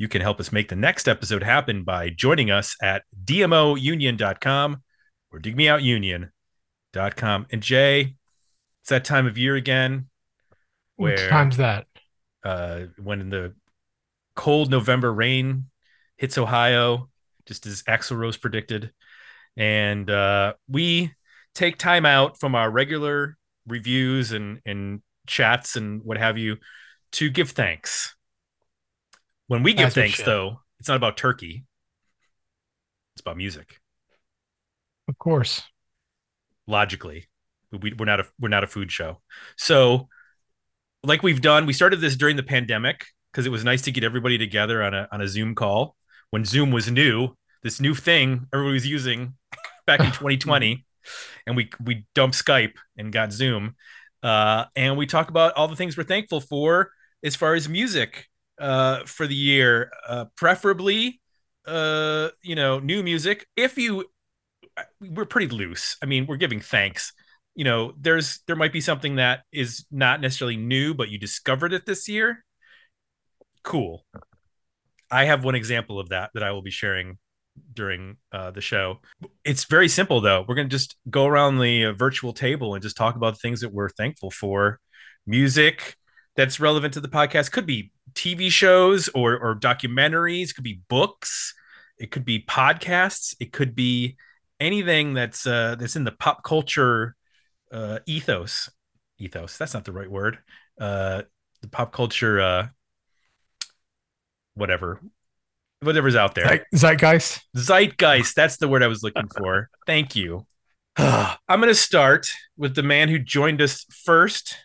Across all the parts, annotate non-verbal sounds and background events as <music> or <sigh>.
You can help us make the next episode happen by joining us at dmounion.com or digmeoutunion.com. And Jay, it's that time of year again What time's that? uh, when the cold November rain hits Ohio, just as Axl Rose predicted. And uh, we take time out from our regular reviews and, and chats and what have you to give thanks. When we give we thanks, though, it's not about turkey, it's about music. Of course. logically. We, we're not a we're not a food show. So like we've done we started this during the pandemic because it was nice to get everybody together on a on a zoom call. When zoom was new this new thing everybody was using back in <laughs> 2020 and we we dumped skype and got zoom uh, and we talk about all the things we're thankful for as far as music uh, for the year uh, preferably uh, you know new music if you we're pretty loose. I mean, we're giving thanks. You know, there's there might be something that is not necessarily new, but you discovered it this year. Cool. I have one example of that that I will be sharing during uh, the show. It's very simple though. We're gonna just go around the uh, virtual table and just talk about things that we're thankful for. Music that's relevant to the podcast could be TV shows or or documentaries. Could be books. It could be podcasts. It could be anything that's uh that's in the pop culture uh ethos. Ethos that's not the right word. Uh the pop culture uh whatever. Whatever's out there. Zeitgeist. zeitgeist? That's the word i was looking for. <laughs> Thank you. I'm going to start with the man who joined us first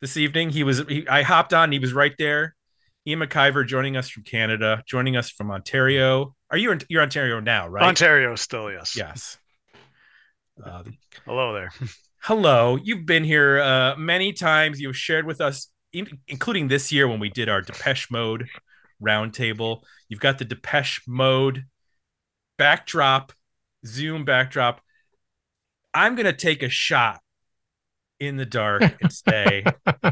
this evening. He was he, i hopped on. He was right there ian mciver joining us from canada joining us from ontario. Are you in you're ontario now right? Ontario still, yes. yes. Uh, Hello there. hello. You've been here uh, many times. You've shared with us in- including this year when we did our depeche mode roundtable. You've got the depeche mode backdrop zoom backdrop. I'm going to take a shot in the dark and say <laughs>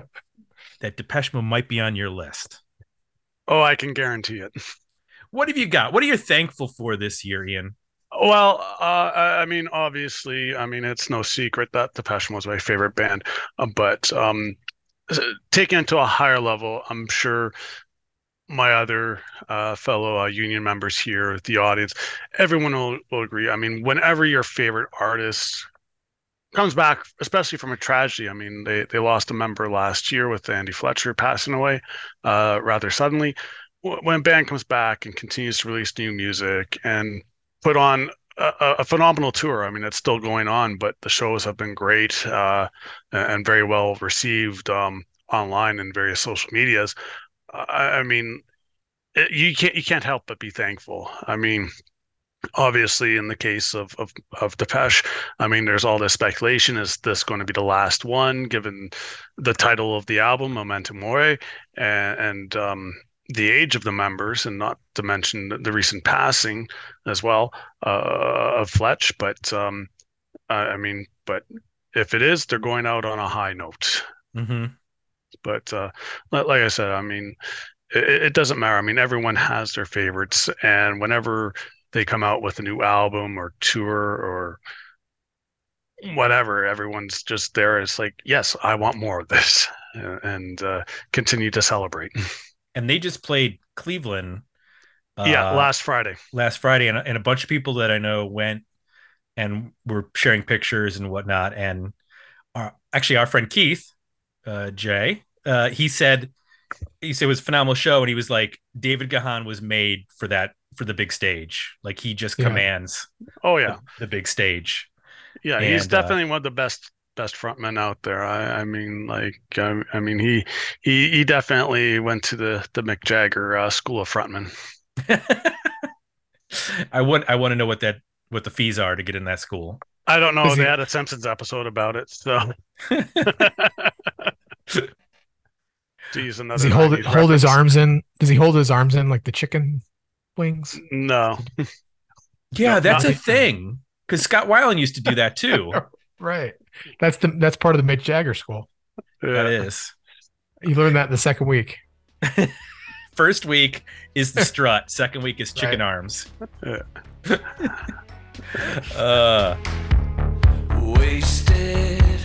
that depeche mode might be on your list Oh, I can guarantee it. <laughs> what have you got what are you thankful for this year ian Well, uh, I mean, obviously, I mean, it's no secret that Depeche Mode was my favorite band, uh, but um, taking it to a higher level, I'm sure my other uh, fellow uh, union members here, the audience, everyone will, will agree. I mean, whenever your favorite artist comes back, especially from a tragedy, I mean, they, they lost a member last year with Andy Fletcher passing away uh, rather suddenly. When a band comes back and continues to release new music and put on a, a- phenomenal tour. I mean, it's still going on, but the shows have been great uh, and very well received um, online and various social medias. I, I mean, it, you can't you can't help but be thankful. I mean, obviously, in the case of of of Depeche, I mean, there's all this speculation: is this going to be the last one, given the title of the album, Memento Mori, and, and um, the age of the members, and not to mention the, recent passing as well uh, of Fletch. But um, I I mean, but if it is, they're going out on a high note. mm-hmm. But uh, like, like I said, I mean, it, it doesn't matter. I mean, everyone has their favorites, and whenever they come out with a new album or tour or whatever, everyone's just there. It's like, yes, I want more of this, <laughs> and uh, continue to celebrate. <laughs> and they just played cleveland yeah, uh, last Friday. last Friday, and, and a bunch of people that I know went and were sharing pictures and whatnot. And our, actually, our friend Keith, uh, Jay, uh, he said he said it was a phenomenal show, and he was like, David Gahan was made for that for the big stage. Like he just Yeah. commands Oh yeah, the, the big stage. yeah. He's And, uh, definitely one of the best best frontmen out there. I, I mean, like, I, I mean, he he he definitely went to the the Mick Jagger uh, school of frontmen. <laughs> I want I want to know what that what the fees are to get in that school. I don't know. Does They had a Simpsons episode about it, so. <laughs> to another Does he hold 90s it, hold his arms in? Does he hold his arms in like the chicken wings? No. Yeah, No, that's a thing. Because Scott Weiland used to do that too. <laughs> Right. That's the that's part of the Mick Jagger school. that Yeah. is. You learned that in the second week. <laughs> First week is the strut. <laughs> Second week is chicken Right. arms. Uh, Wasted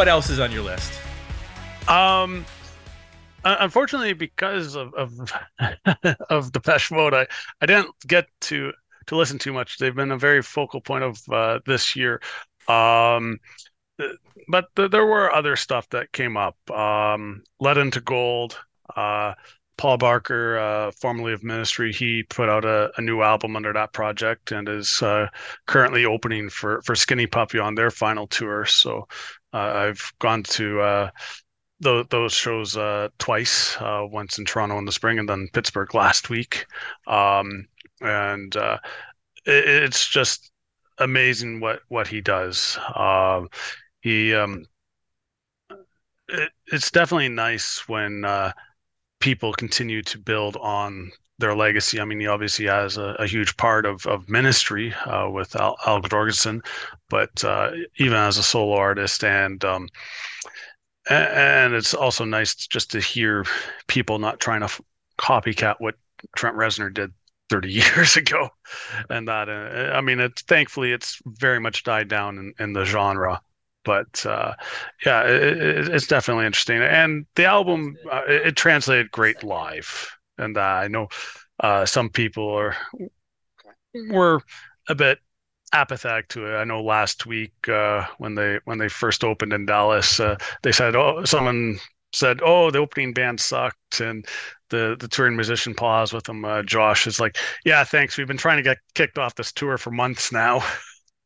what else is on your list? Um, unfortunately, because of of <laughs> of Depeche Mode, I I didn't get to to listen too much. They've been a very focal point of uh, this year. Um, but th- there were other stuff that came up. Um, Lead Into Gold. Uh, Paul Barker, uh, formerly of Ministry, he put out a, a new album under that project and is uh, currently opening for for Skinny Puppy on their final tour. So uh, I've gone to uh, those those shows uh, twice. Uh, once in Toronto in the spring, and then Pittsburgh last week. Um, and uh, it, it's just amazing what what he does. Um, he um, it, it's definitely nice when uh, people continue to build on their legacy. I mean, he obviously has a, a huge part of of ministry uh, with Al, Al Jourgensen, but uh, even as a solo artist and um, and it's also nice just to hear people not trying to f- copycat what Trent Reznor did 30 <laughs> years ago, and that uh, I mean, it's thankfully it's very much died down in, in the genre, but uh, yeah, it, it, it's definitely interesting, and the album uh, it, it translated great live, and uh, I know uh, some people are were a bit apathetic to it. I know last week uh, when they when they first opened in Dallas, uh, they said, "Oh, someone said, oh, the opening band sucked," and the the touring musician paused with them. Uh, Josh is like, "Yeah, thanks. We've been trying to get kicked off this tour for months now."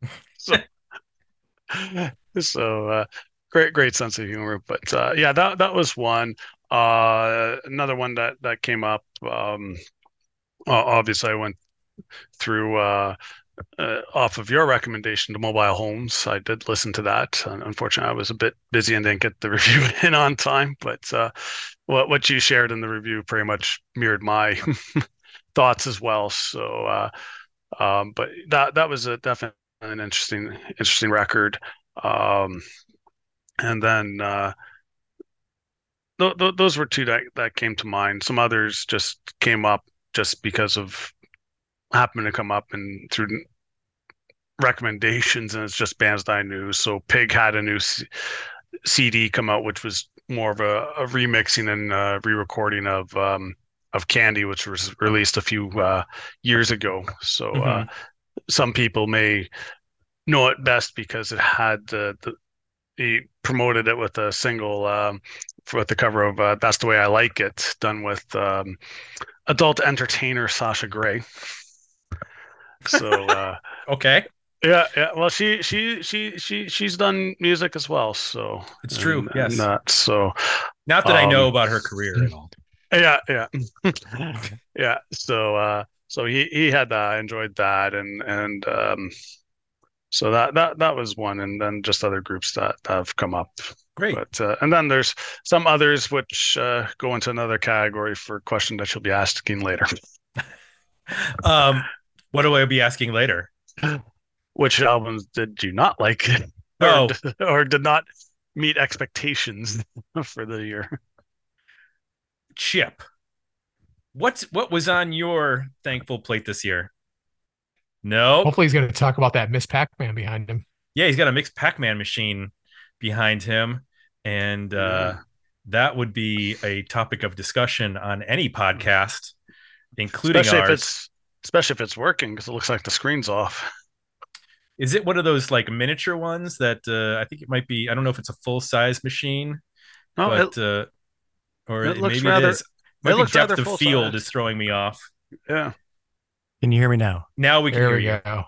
<laughs> so, <laughs> so uh, great great sense of humor. But uh, yeah, that that was one. Uh, another one that that came up. Um, obviously, I went through. Uh, uh, off of your recommendation to mobile homes. I did listen to that. Unfortunately, I was a bit busy and didn't get the <laughs> review in on time. But uh, what what you shared in the review pretty much mirrored my <laughs> thoughts as well. So, uh, um, but that that was a definitely an interesting interesting record. Um, and then uh, th- th- those were two that that came to mind. Some others just came up just because of happened to come up and through recommendations and it's just bands that I knew. So Pig had a new C- CD come out, which was more of a, a remixing and uh, re-recording of um, of Candy, which was released a few uh, years ago. So uh, some people may know it best because it had the, the he promoted it with a single um, with the cover of uh, "That's the Way I Like It," done with um, adult entertainer Sasha Grey. So uh, <laughs> Okay, yeah, yeah. Well, she she she she she's done music as well. So It's true, and- yes. and that, so not that I know Um, about her career at all. <laughs> yeah, yeah, <laughs> yeah. So uh, so he he had that. I enjoyed that, and and um, so that that that was one, and then just other groups that have come up. Great. But uh, and then there's some others which uh, go into another category for a question that you'll be asking later. <laughs> Um, what do I be asking later? Which albums did you not like, <laughs> or, Oh. or did not meet expectations <laughs> for the year? Chip, what's what was on your thankful plate this year? No. Hopefully, he's going to talk about that Miss Pac-Man behind him. Yeah, he's got a Miss Pac-Man machine behind him, and uh, Yeah. that would be a topic of discussion on any podcast, including especially ours. if it's especially if it's working because it looks like the screen's off. Is it one of those like miniature ones that uh, I think it might be? I don't know if it's a full size machine, No, but it, uh, or it looks maybe rather- it is. Might be looks depth rather of field size. is throwing me off. yeah. Can you hear me now? Now we can There hear we you. go.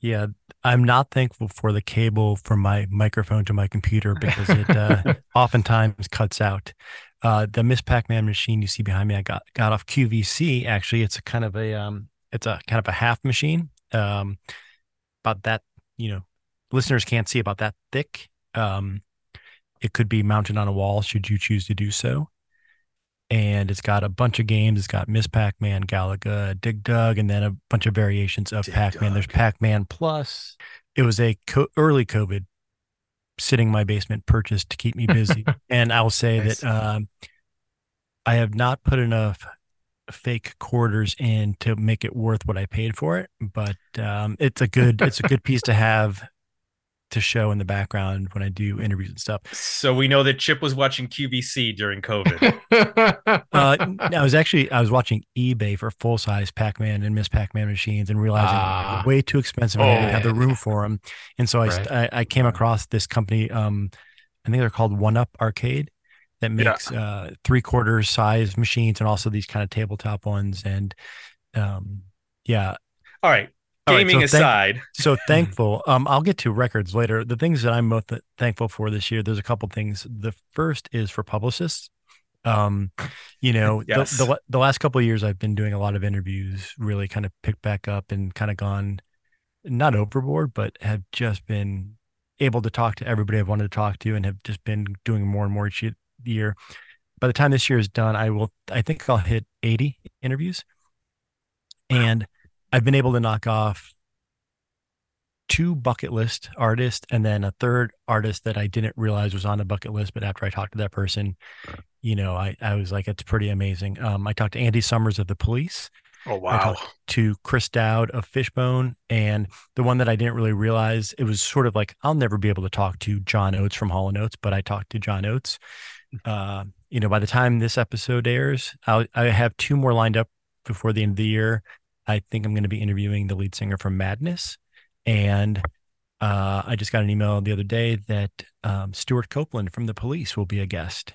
Yeah, I'm not thankful for the cable from my microphone to my computer because it uh, <laughs> oftentimes cuts out. Uh, the Miss Pac-Man machine you see behind me, I got got off QVC. Actually, it's a kind of a um, it's a kind of a half machine, um, about that. You know, listeners can't see about that thick. Um, it could be mounted on a wall should you choose to do so. And it's got a bunch of games. It's got Miss Pac-Man, Galaga, Dig Dug, and then a bunch of variations of Pac-Man. There's Pac-Man Plus. It was a co- early COVID sitting in my basement purchase to keep me busy. <laughs> and I'll say Nice. that um, I have not put enough fake quarters in to make it worth what I paid for it. But um, it's a good it's a good piece to have to show in the background when I do interviews and stuff. So we know that Chip was watching QVC during COVID. <laughs> Uh, I was actually I was watching eBay for full size Pac-Man and Miss Pac-Man machines and realizing they Ah. way too expensive. and I didn't have the Oh. room for them, and so I, st- I I came across this company. Um, I think they're called One Up Arcade that Yeah. makes uh three quarters size machines and also these kind of tabletop ones. And um, yeah, All right. All right, Gaming so thank- aside, <laughs> so thankful. <laughs> Um, I'll get to records later. The things that I'm most thankful for this year, there's a couple things. The first is for publicists. Um, you know, Yes. <laughs> the, the the last couple of years, I've been doing a lot of interviews. Really, kind of picked back up and kind of gone, not overboard, but have just been able to talk to everybody I've wanted to talk to, and have just been doing more and more each year. By the time this year is done, I will. I think I'll hit 80 interviews, and I've been able to knock off two bucket list artists and then a third artist that I didn't realize was on the bucket list. But after I talked to that person, you know, I, I was like, it's pretty amazing. Um, I talked to Andy Summers of the police, Oh wow. to Chris Dowd of Fishbone, and the one that I didn't really realize it was sort of like I'll never be able to talk to John Oates from Hall and Oates, but I talked to John Oates. Uh, you know, by the time this episode airs, I'll, I have two more lined up before the end of the year. I think I'm going to be interviewing the lead singer from Madness, and uh, I just got an email the other day that um, Stewart Copeland from the Police will be a guest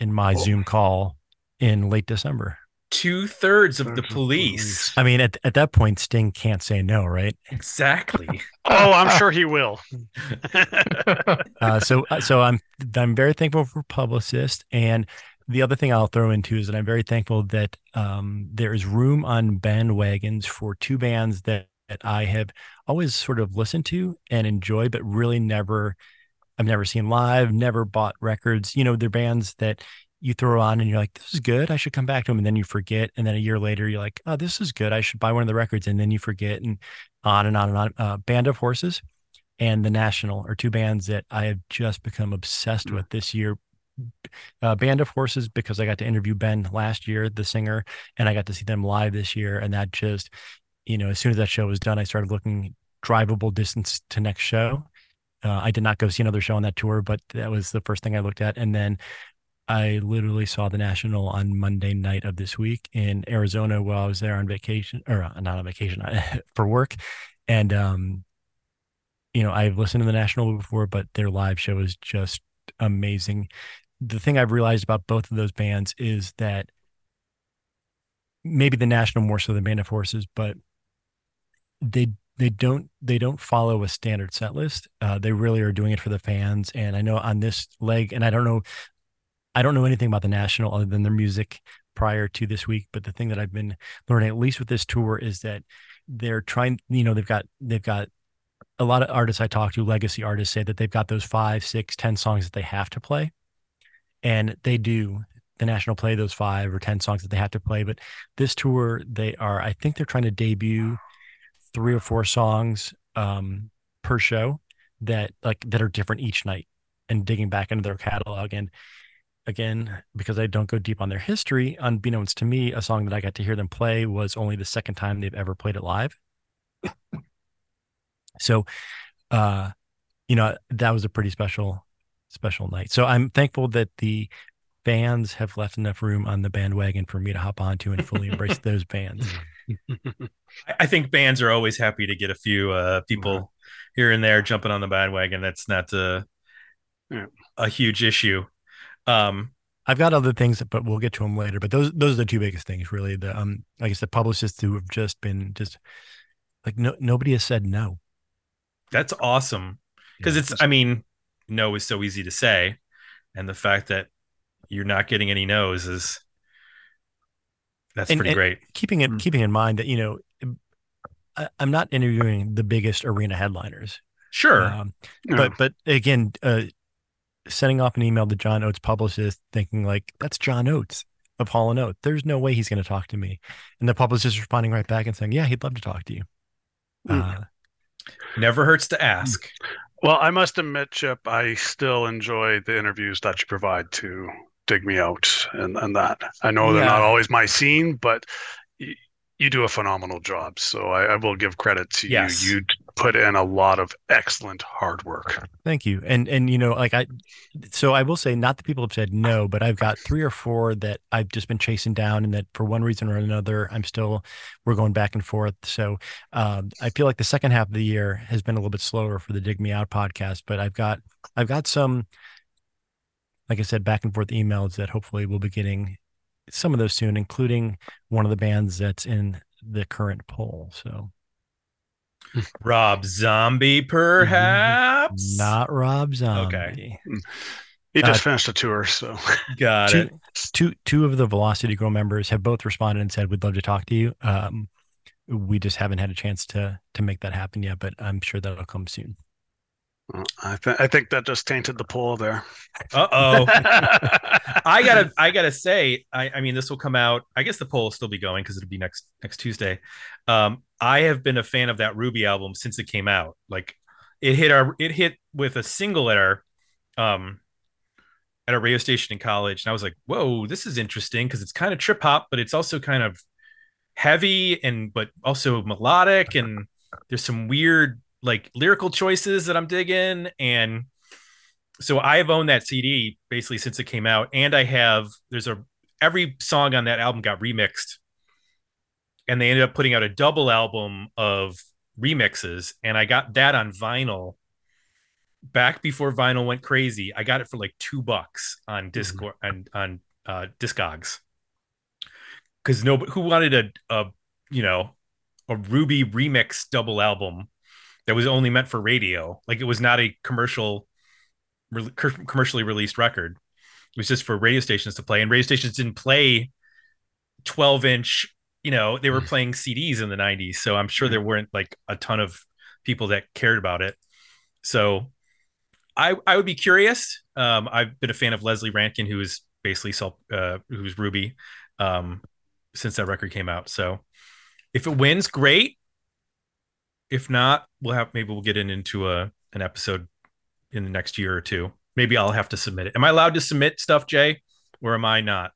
in my Oh. Zoom call in late December. two thirds of the police. I mean, at, at that point, Sting can't say no, right? Exactly. <laughs> Oh, I'm sure he will. <laughs> Uh, so, so I'm I'm very thankful for publicists, and the other thing I'll throw into is that I'm very thankful that um, there is room on bandwagons for two bands that, that I have always sort of listened to and enjoyed, but really never I've never seen live, never bought records. You know, they're bands that you throw on and you're like, this is good. I should come back to them. And then you forget. And then a year later, you're like, oh, this is good. I should buy one of the records. And then you forget and on and on and on. Uh, Band of Horses and The National are two bands that I have just become obsessed with this year. Uh, Band of Horses, because I got to interview Ben last year, the singer, and I got to see them live this year. And that just, you know, as soon as that show was done, I started looking drivable distance to next show. Uh, I did not go see another show on that tour, but that was the first thing I looked at. And then I literally saw the National on Monday night of this week in Arizona while I was there on vacation, or uh, not on vacation, <laughs> for work. And, um, you know, I've listened to the National before, but their live show is just amazing. The thing I've realized about both of those bands is that maybe the National more so than Band of Horses, but they they don't they don't follow a standard set list. Uh, they really are doing it for the fans. And I know on this leg, and I don't know, I don't know anything about the National other than their music prior to this week. But the thing that I've been learning, at least with this tour, is that they're trying. You know, they've got they've got a lot of artists I talk to, legacy artists, say that they've got those five, six, ten songs that they have to play, and they do. The National play those five or ten songs that they have to play, but this tour they are. I think they're trying to debut three or four songs um, per show that like that are different each night and digging back into their catalog and again, because I don't go deep on their history, unbeknownst to me, a song that I got to hear them play was only the second time they've ever played it live. <laughs> so, uh, you know, that was a pretty special, special night. So I'm thankful that the fans have left enough room on the bandwagon for me to hop onto and fully embrace <laughs> those bands. <laughs> I- think bands are always happy to get a few uh, people here and there jumping on the bandwagon. That's not a, Yeah. a huge issue. Um, I've got other things, but we'll get to them later. But those those are the two biggest things, really. The um, I guess the publicists who have just been just like no nobody has said no. that's awesome because Yeah. it's. I mean, no is so easy to say, and the fact that you're not getting any no's is that's And- pretty and- great. keeping it Mm. keeping in mind that you know I, I'm not interviewing the biggest arena headliners, Sure. um, Yeah. but but again, uh, sending off an email to John Oates publicist, thinking like that's John Oates of Hall and Oates. There's no way he's going to talk to me, and the publicist responding right back and saying, "Yeah, he'd love to talk to you." Mm. Uh, Never hurts to ask. Well, I must admit, Chip, I still enjoy the interviews that you provide to dig me out and, and that. I know they're not always my scene, but you do a phenomenal job. So I, I will give credit to Yes. you. You put in a lot of excellent hard work. Thank you. And and you know, like I so I will say not that people have said no, but I've got three or four that I've just been chasing down and that for one reason or another, I'm still we're going back and forth. So um I feel like the second half of the year has been a little bit slower for the Dig Me Out podcast, but I've got I've got some like I said, back and forth emails that hopefully we'll be getting some of those soon, including one of the bands that's in the current poll. So Rob Zombie, perhaps. not Rob Zombie. Okay. He Uh, just finished a tour, so Got two, it. two two of the Velocity Girl members have both responded and said we'd love to talk to you. Um, we just haven't had a chance to to make that happen yet, but I'm sure that'll come soon. I, th- I think that just tainted the poll there. Uh oh. <laughs> I gotta I gotta say, I, I mean this will come out. I guess the poll will still be going because it'll be next next Tuesday. Um, I have been a fan of that Ruby album since it came out. Like it hit our it hit with a single at our um at a radio station in college, and I was like, whoa, this is interesting because it's kind of trip hop, but it's also kind of heavy and but also melodic and there's some weird like lyrical choices that I'm digging. And so I have owned that CD basically since it came out, and I have there's a every song on that album got remixed, and they ended up putting out a double album of remixes, and I got that on vinyl back before vinyl went crazy. I got it for like two bucks on Discord on on uh, Discogs. Because nobody who wanted a, a you know a Ruby remix double album that was only meant for radio, like it was not a commercial re- commercially released record. It was just for radio stations to play, and radio stations didn't play 12 inch. You know, they were playing CDs in the 90s, so I'm sure there weren't like a ton of people that cared about it. So, I I would be curious. Um, I've been a fan of Lesley Rankine, who is basically self, uh, who's Ruby, um, since that record came out. So, if it wins, great. If not, we'll have maybe we'll get in into a an episode in the next year or two. Maybe I'll have to submit it. Am I allowed to submit stuff, Jay, or am I not?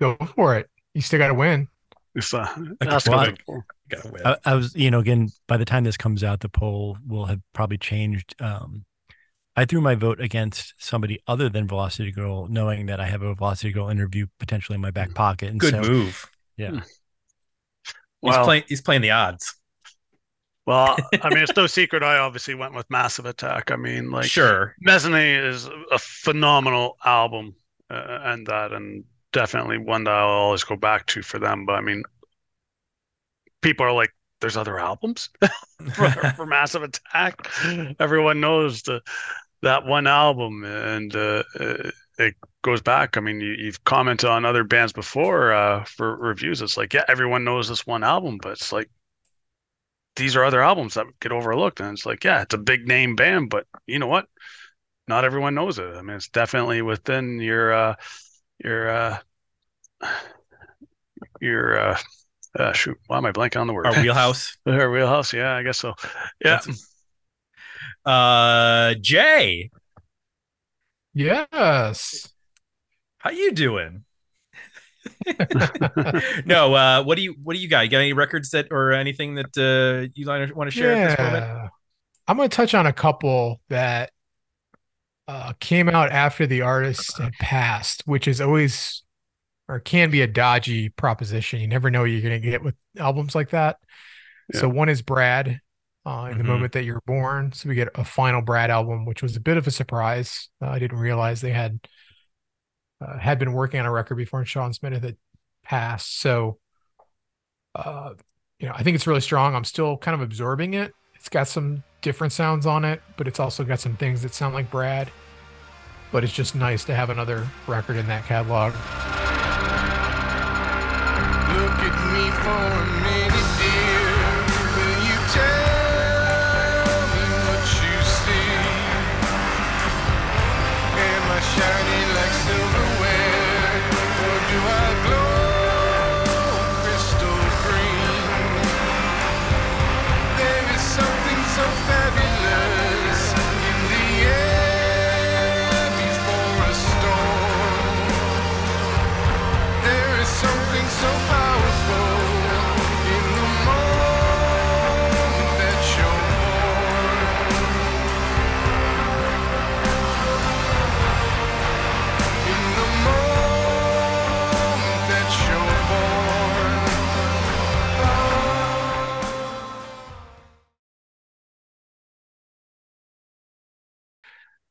Go for it. You still got to win. It's, uh, Okay, that's well, good. Gotta win. I, I was, you know, again, by the time this comes out, the poll will have probably changed. Um, I threw my vote against somebody other than Velocity Girl, knowing that I have a Velocity Girl interview potentially in my back pocket. And Good so, move. Yeah. He's Well, playing. He's playing the odds. Well, I mean, it's no secret. I obviously went with Massive Attack. I mean, like, sure. Mezzanine is a phenomenal album, uh, and that, and definitely one that I'll always go back to for them. But I mean, people are like, "There's other albums <laughs> for, for Massive Attack." Everyone knows the that one album, and uh, uh, it goes back. I mean, you, you've commented on other bands before uh, for reviews. It's like, yeah, everyone knows this one album, but it's like these are other albums that get overlooked, and it's like, yeah, it's a big name band, but you know what? Not everyone knows it. I mean, it's definitely within your uh, your uh, your uh, uh, shoot. Why am I blanking on the word? Our wheelhouse. <laughs> Our wheelhouse. Yeah, I guess so. Yeah. Uh, Jay, Yes. How you doing? <laughs> no, uh, what do you what do you got? You got any records that or anything that uh, you want to share at this moment? Yeah. I'm going to touch on a couple that uh, came out after the artist had passed, which is always or can be a dodgy proposition. You never know what you're going to get with albums like that. So one is Brad uh, in the Mhm. moment that you're born. So we get a final Brad album, which was a bit of a surprise. Uh, I didn't realize they had uh, had been working on a record before in Shawn Smith had passed. So, uh, you know, I think it's really strong. I'm still kind of absorbing it. It's got some different sounds on it, but it's also got some things that sound like Brad. But it's just nice to have another record in that catalog. Look at me for a minute,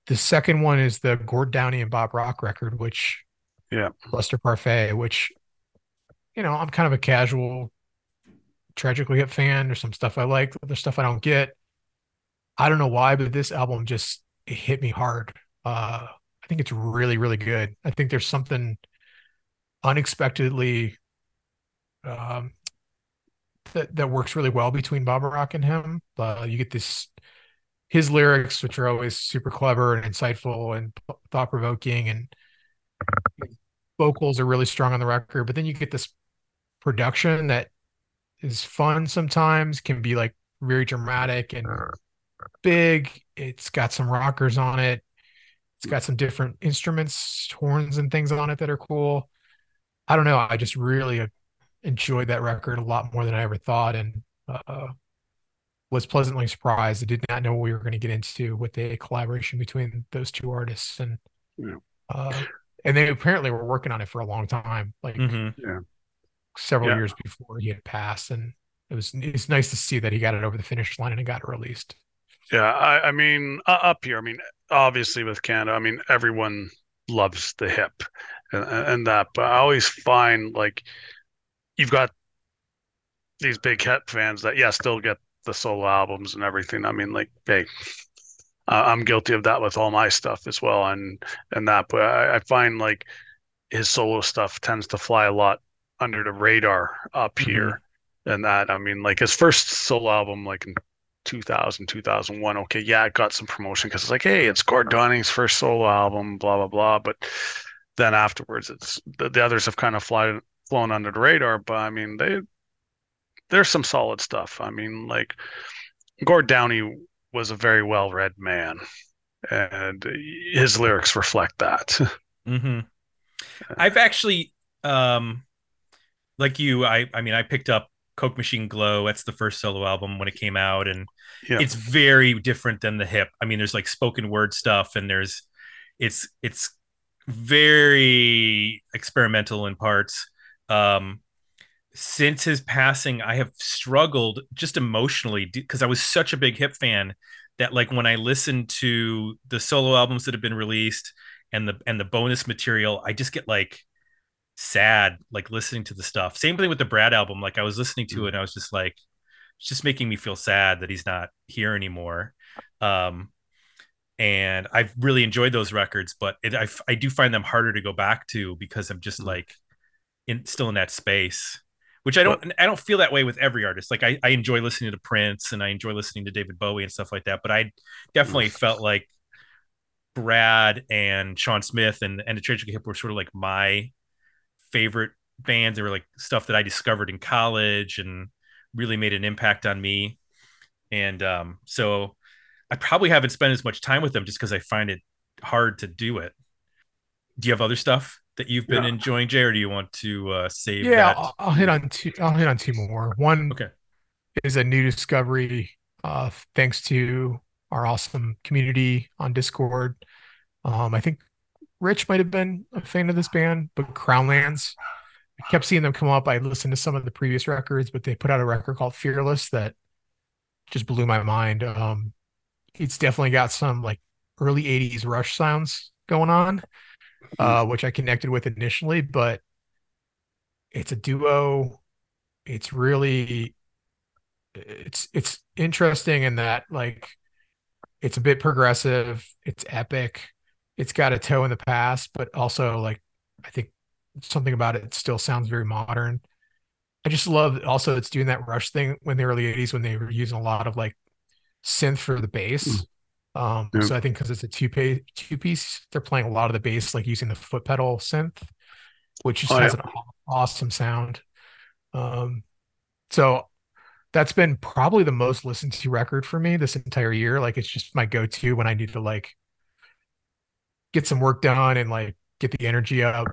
The second one is the Gord Downie and Bob Rock record, which Yeah. Lustre Parfait, which you know, I'm kind of a casual tragically hip fan. There's some stuff I like, there's stuff I don't get. I don't know why, but this album just it hit me hard. Uh I think it's really, really good. I think there's something unexpectedly um that that works really well between Bob Rock and him. Uh, you get this his lyrics, which are always super clever and insightful and thought provoking, and vocals are really strong on the record. But then you get this production that is fun sometimes, can be like very dramatic and big. It's got some rockers on it. It's got some different instruments, horns, and things on it that are cool. I don't know. I just really uh, enjoyed that record a lot more than I ever thought, and uh, was pleasantly surprised. I did not know what we were going to get into with the collaboration between those two artists, and Yeah. uh, and they apparently were working on it for a long time, like Mhm. several Yeah. years before he had passed, and it was it's nice to see that he got it over the finish line and it got released. Yeah, I, I mean, uh, up here, I mean, obviously with Canada, I mean, everyone loves the hip and, and that, but I always find like you've got these big hip fans that, yeah, still get the solo albums and everything. I mean, like, hey, I'm guilty of that with all my stuff as well, and and that, but I, I find like his solo stuff tends to fly a lot under the radar up Mhm. here, and that, I mean, like his first solo album, like in 2000 2001 okay yeah it got some promotion because it's like hey it's Gord Downie's first solo album blah blah blah but then afterwards it's the, the others have kind of fly, flown under the radar but I mean they there's some solid stuff I mean like Gord Downie was a very well read man and his lyrics reflect that <laughs> hmm I've actually, um, like you, I, I mean, I picked up Coke Machine Glow. That's the first solo album when it came out, and Yeah. it's very different than the hip. I mean, there's like spoken word stuff, and there's, it's, it's very experimental in parts. Um, since his passing, I have struggled just emotionally because I was such a big hip fan that like when I listened to the solo albums that have been released and the and the bonus material, I just get like sad like listening to the stuff. Same thing with the Brad album. Like I was listening to it and I was just like it's just making me feel sad that he's not here anymore. Um and I've really enjoyed those records, but it, I, I do find them harder to go back to because I'm just like in still in that space which I don't I don't feel that way with every artist. Like I, I enjoy listening to Prince and I enjoy listening to David Bowie and stuff like that. But I definitely felt like Brad and Shawn Smith and and the Tragic Hip were sort of like my favorite bands. They were like stuff that I discovered in college and really made an impact on me. And um, so I probably haven't spent as much time with them just because I find it hard to do it. Do you have other stuff that you've been Yeah. enjoying, Jay, or do you want to uh, save Yeah, that? I'll, I'll hit on two. I'll hit on two more. One Okay. is a new discovery, uh, thanks to our awesome community on Discord. Um, I think Rich might have been a fan of this band, but Crownlands. I kept seeing them come up. I listened to some of the previous records, but they put out a record called Fearless that just blew my mind. Um, it's definitely got some like early 80s rush sounds going on, uh, which I connected with initially, but it's a duo. It's really it's it's interesting in that like it's a bit progressive, it's epic, it's got a toe in the past, but also like I think something about it still sounds very modern. I just love also it's doing that rush thing when the early 80s when they were using a lot of like synth for the bass. Um, Yeah. so I think because it's a two pay two piece, they're playing a lot of the bass like using the foot pedal synth, which just Oh, has yeah. an awesome sound. Um, so that's been probably the most listened to record for me this entire year. Like it's just my go to when I need to like get some work done and like get the energy up.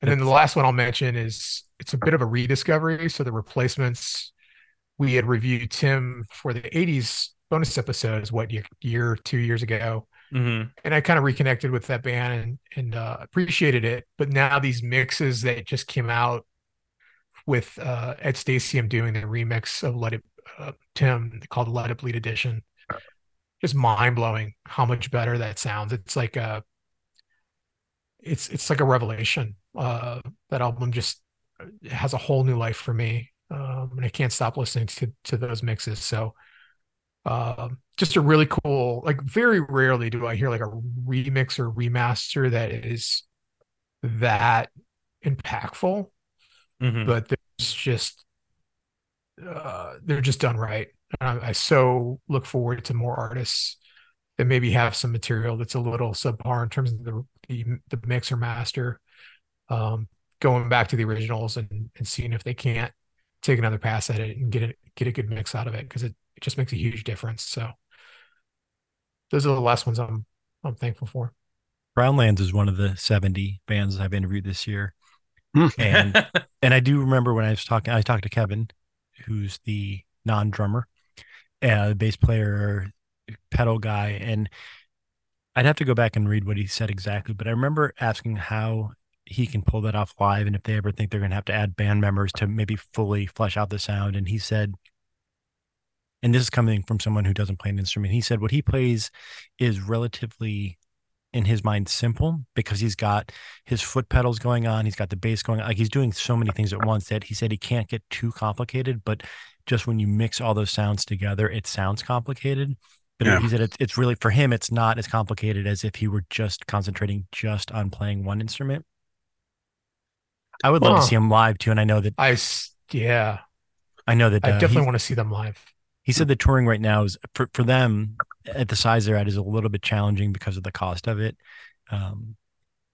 And then the last one I'll mention is it's a bit of a rediscovery. So the replacements we had reviewed Tim for the 80s bonus episodes, what year, year two years ago. hmm And I kind of reconnected with that band and and uh, appreciated it. But now these mixes that just came out with uh, Ed Stasium doing the remix of Let It uh, Tim called Let It Bleed Edition, just mind blowing how much better that sounds. It's like a it's it's like a revelation. Uh, that album just has a whole new life for me, um, and I can't stop listening to to those mixes. So, um, just a really cool. Like very rarely do I hear like a remix or remaster that is that impactful, hmm but there's just uh, they're just done right. And I, I so look forward to more artists that maybe have some material that's a little subpar in terms of the the, the mix or master. Um, going back to the originals and, and seeing if they can't take another pass at it and get it get a good mix out of it because it, it just makes a huge difference. So those are the last ones I'm I'm thankful for. Crownlands is one of the 70 bands I've interviewed this year. Hmm. And <laughs> and I do remember when I was talking, I talked to Kevin, who's the non-drummer, uh, bass player, pedal guy, and I'd have to go back and read what he said exactly. But I remember asking how he can pull that off live, and if they ever think they're going to have to add band members to maybe fully flesh out the sound. And he said, and this is coming from someone who doesn't play an instrument. He said what he plays is relatively in his mind simple because he's got his foot pedals going on he's got the bass going on like he's doing so many things at once that he said he can't get too complicated but just when you mix all those sounds together it sounds complicated but Yeah. he said it's, it's really for him it's not as complicated as if he were just concentrating just on playing one instrument i would love Huh. to see him live too and i know that I yeah, i know that I uh, he- definitely want to see them live. He said the touring right now is for, for them at the size they're at is a little bit challenging because of the cost of it. Um,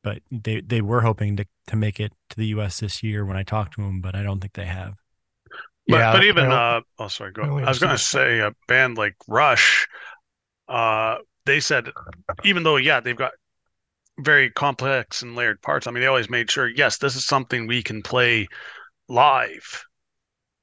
but they, they were hoping to, to make it to the US this year when I talked to them, but I don't think they have. But, yeah, but even I- uh oh sorry go I I was gonna say a band like Rush uh they said even though yeah they've got very complex and layered parts I mean they always made sure yes this is something we can play live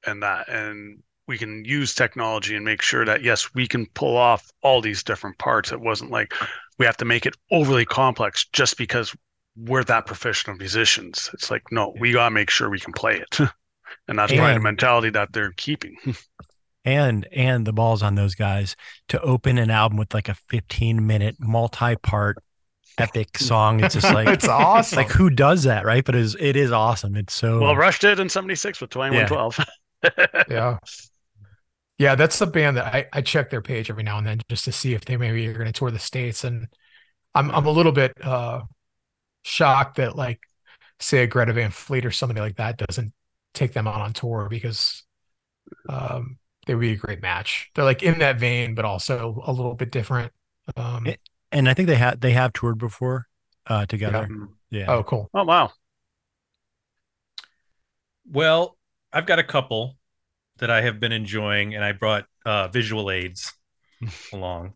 and that and we can use technology and make sure that yes we can pull off all these different parts it wasn't like we have to make it overly complex just because we're that professional musicians it's like no we gotta make sure we can play it <laughs> and that's probably the mentality that they're keeping <laughs> And and the balls on those guys to open an album with like a 15 minute multi-part epic <laughs> song. It's just like it's awesome. like who does that, right? But it is it is awesome. It's so Well, Rush did in '76 with 2112. yeah. Yeah, that's the band that I, I check their page every now and then just to see if they maybe are going to tour the states, and I'm I'm a little bit uh shocked that like say a Greta Van Fleet or somebody like that doesn't take them out on tour because um they would be a great match. They're like in that vein, but also a little bit different. Um, and I think they have they have toured before uh together. Yeah. oh, cool. oh wow! Well, I've got a couple that I have been enjoying, and I brought uh, visual aids <laughs> along.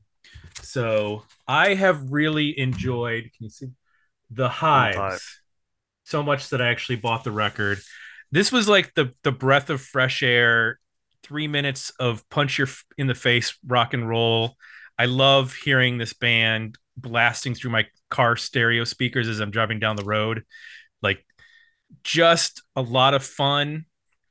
So I have really enjoyed. Can you see the hives? Hive. so much that I actually bought the record. This was like the the breath of fresh air, three minutes of punch your f- in the face rock and roll. I love hearing this band blasting through my car stereo speakers as I'm driving down the road. Like just a lot of fun.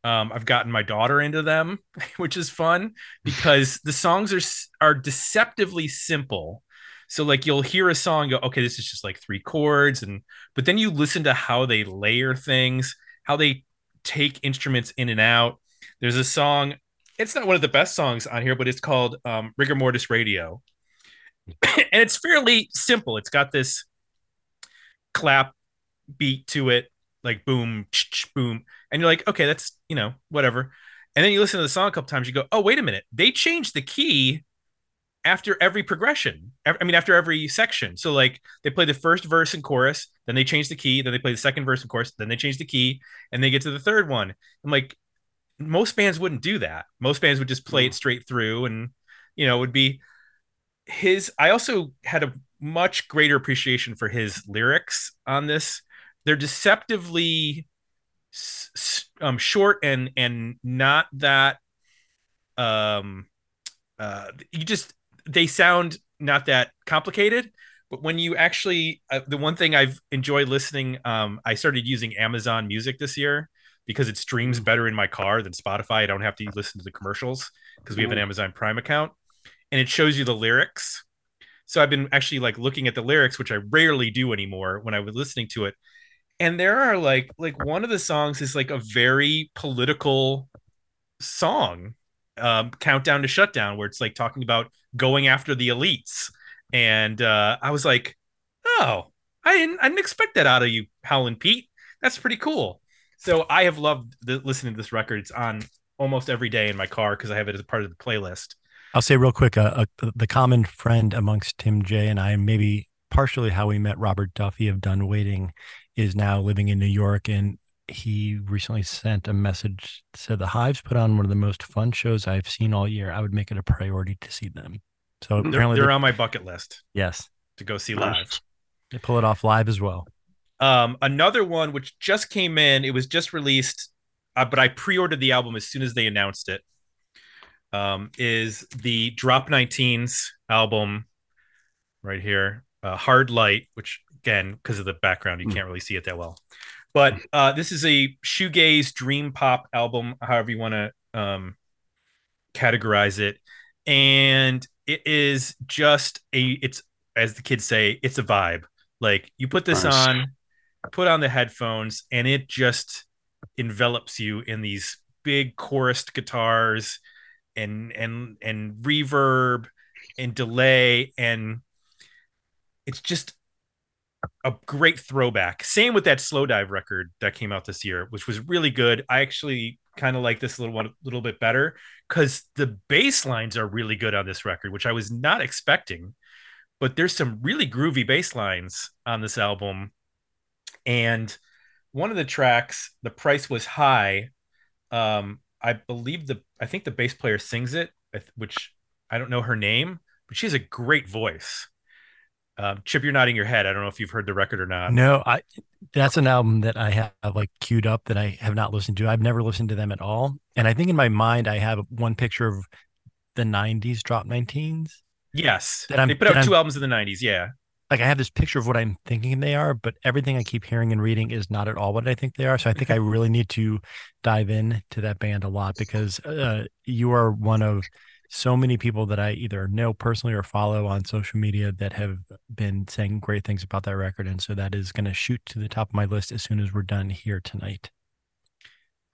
Um, I've gotten my daughter into them, <laughs> which is fun because the songs are are deceptively simple. So like you'll hear a song, go, okay, this is just like three chords, and but then you listen to how they layer things, how they take instruments in and out. There's a song. It's not one of the best songs on here, but it's called um, "Rigor Mortis Radio," <coughs> and it's fairly simple. It's got this clap beat to it, like boom, boom, and you're like, okay, that's you know whatever. And then you listen to the song a couple times, you go, oh wait a minute, they changed the key after every progression. I mean, after every section. So like they play the first verse and chorus, then they change the key, then they play the second verse and chorus, then they change the key, and they get to the third one. I'm like, most bands wouldn't do that. Most bands would just play it mm. straight through, and you know, it would be his. I also had a much greater appreciation for his lyrics on this. They're deceptively um, short and and not that um uh you just they sound not that complicated. But when you actually uh, the one thing i've enjoyed listening um i started using amazon music this year because it streams better in my car than spotify. I don't have to listen to the commercials because we have an amazon prime account. And it shows you the lyrics. So i've been actually like looking at the lyrics which i rarely do anymore when i was listening to it and there are like like one of the songs is like a very political song um countdown to shutdown where it's like talking about going after the elites. And uh i was like oh i didn't i didn't expect that out of you Howlin' Pelle. That's pretty cool. So i have loved the, listening to this record. It's on almost every day in my car because i have it as part of the playlist. I'll say real quick, uh, uh, the common friend amongst Tim J and I, maybe partially how we met Robert Duffy of Done Waiting, is now living in New York, and he recently sent a message said the Hives put on one of the most fun shows I've seen all year. I would make it a priority to see them. So they're, apparently, they're they- on my bucket list yes, to go see live they pull it off live as well. Um, another one which just came in, it was just released, uh, but I pre-ordered the album as soon as they announced it. Um, is the Drop Nineteens album right here, uh, Hard Light, which again, because of the background, you Hmm. can't really see it that well. But uh, this is a shoegaze dream pop album, however you want to um, categorize it, and it is just a. It's as the kids say, it's a vibe. Like you put this Nice. on, put on the headphones, and it just envelops you in these big chorused guitars and and and reverb and delay and it's just a great throwback. Same with that Slowdive record that came out this year, which was really good. I actually kind of like this little one a little bit better because the bass lines are really good on this record, which I was not expecting. But there's some really groovy bass lines on this album. And one of the tracks, the price was high. Um, I believe the I think the bass player sings it, which I don't know her name, but she has a great voice. Um, Chip, you're nodding your head. I don't know if you've heard the record or not. No, I that's an album that I have like queued up that I have not listened to. I've never listened to them at all. And I think in my mind I have one picture of the 90s Drop Nineteens. Yes, That I'm- they put out 2 I'm- albums in the '90s. Yeah, Like I have this picture of what I'm thinking they are, but everything I keep hearing and reading is not at all what I think they are. So I think I really need to dive in to that band a lot because uh, you are one of so many people that I either know personally or follow on social media that have been saying great things about that record. And so that is going to shoot to the top of my list as soon as we're done here tonight.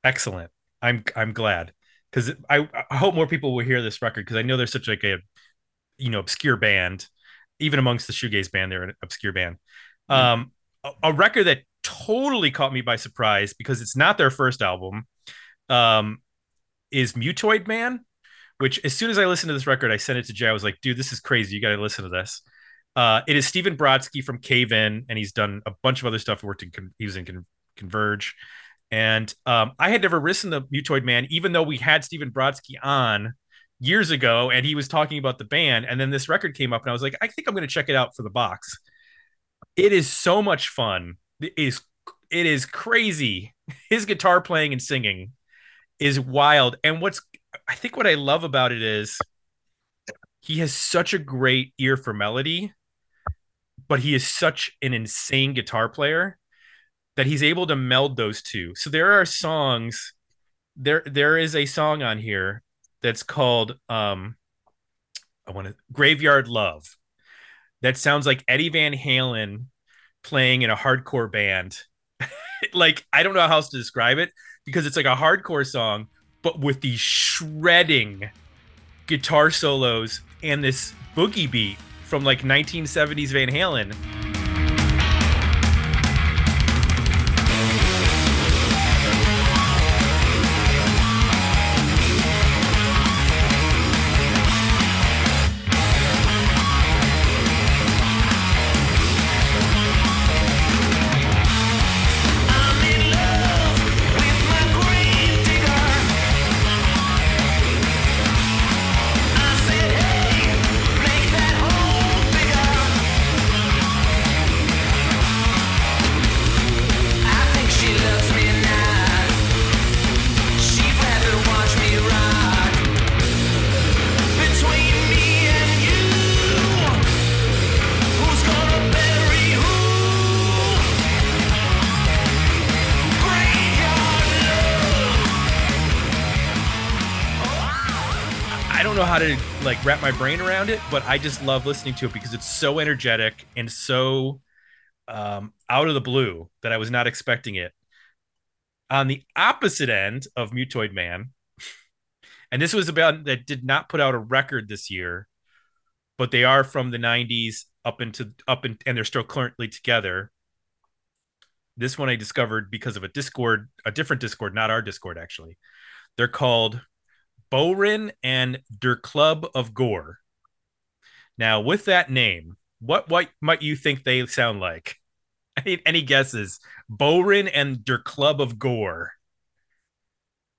excellent. I'm I'm glad because I, I hope more people will hear this record because I know they're such like a you know obscure band, even amongst the shoegaze band, they're an obscure band. Um, a, a record that totally caught me by surprise because it's not their first album. Um, is Mutoid Man, which as soon as I listened to this record, I sent it to Jay. I was like, dude, this is crazy. You got to listen to this. Uh, it is Stephen Brodsky from Cave In, and he's done a bunch of other stuff. Worked in he was in Con- Converge, and um, I had never listened to Mutoid Man, even though we had Stephen Brodsky on years ago, and he was talking about the band. And then this record came up, and I was like, I think I'm going to check it out for the box. It is so much fun. It is it is crazy. His guitar playing and singing is wild. And what's I think what I love about it is he has such a great ear for melody, but he is such an insane guitar player that he's able to meld those two. So there are songs there there is a song on here that's called um I want to Graveyard Love. That sounds like Eddie Van Halen playing in a hardcore band. <laughs> like I don't know how else to describe it because it's like a hardcore song but with these shredding guitar solos and this boogie beat from like 1970s Van Halen. Wrap my brain around it, but I just love listening to it because it's so energetic and so um, out of the blue that I was not expecting it. On the opposite end of Mutoid Man, and this was about that did not put out a record this year, but they are from the 90s up into up in, and they're still currently together. This one I discovered because of a Discord, a different Discord, not our Discord actually. They're called Bohren and Der Club of Gore. Now, with that name, what what might you think they sound like? <laughs> Any, any guesses? Bohren and Der Club of Gore.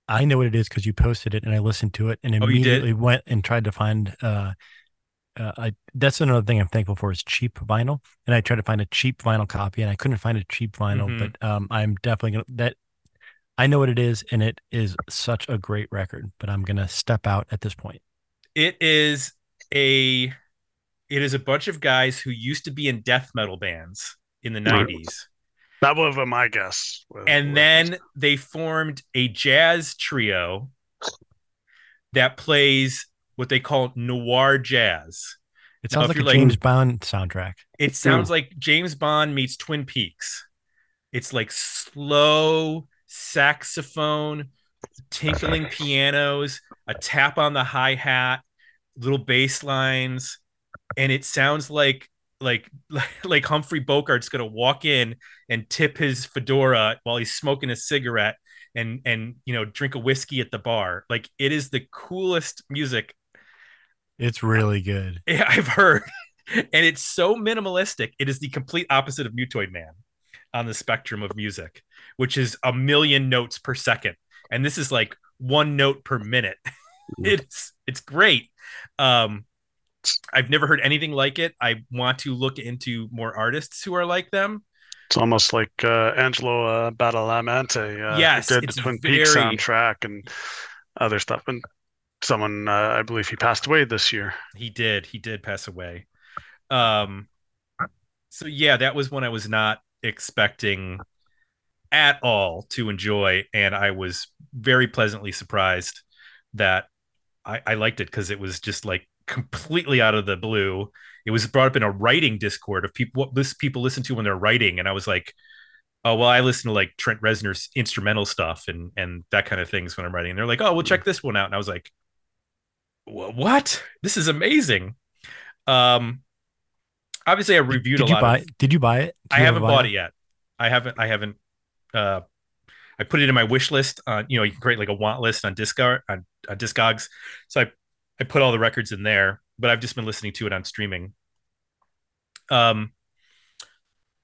I know what it is because you posted it and I listened to it and Oh, immediately went and tried to find. Uh, uh, I that's another thing I'm thankful for is cheap vinyl, and I tried to find a cheap vinyl copy and I couldn't find a cheap vinyl. Mhm. But um, I'm definitely gonna that. I know what it is, and it is such a great record. But I'm gonna step out at this point. It is a it is a bunch of guys who used to be in death metal bands in the Right. 90s. That would have been my guess. and then they formed a jazz trio that plays what they call noir jazz. It sounds if like a like- James Bond soundtrack. It sounds like James Bond meets Twin Peaks. It's like slow saxophone, tinkling pianos, a tap on the hi hat, little bass lines, and it sounds like like <laughs> like Humphrey Bogart's gonna walk in and tip his fedora while he's smoking a cigarette and and you know drink a whiskey at the bar. Like it is the coolest music It's really good. <laughs> I've heard. And it's so minimalistic. It is the complete opposite of Mutoid Man on the spectrum of music, which is a million notes per second. And this is like one note per minute. <laughs> it's it's great. Um I've never heard anything like it. I want to look into more artists who are like them. It's almost like uh, Angelo uh, Badalamenti uh, Yes, did the Twin Peaks soundtrack and other stuff. And someone, uh, I believe he passed away this year. He did. He did pass away. Um so yeah, that was one I was not expecting at all to enjoy and I was very pleasantly surprised that I, I liked it because it was just like completely out of the blue. It was brought up in a writing discord of people what this people listen to when they're writing and I was like oh well I listen to like Trent Reznor's instrumental stuff and and that kind of things when I'm writing. And they're like oh well check this one out. And I was like what? This is amazing. Um obviously i reviewed Did a you lot buy? of Did you buy it? Do i haven't bought vinyl? it yet. I haven't i haven't uh i put it in my wish list on you know you can create like a want list on on, on discogs. So i i put all the records in there but i've just been listening to it on streaming. Um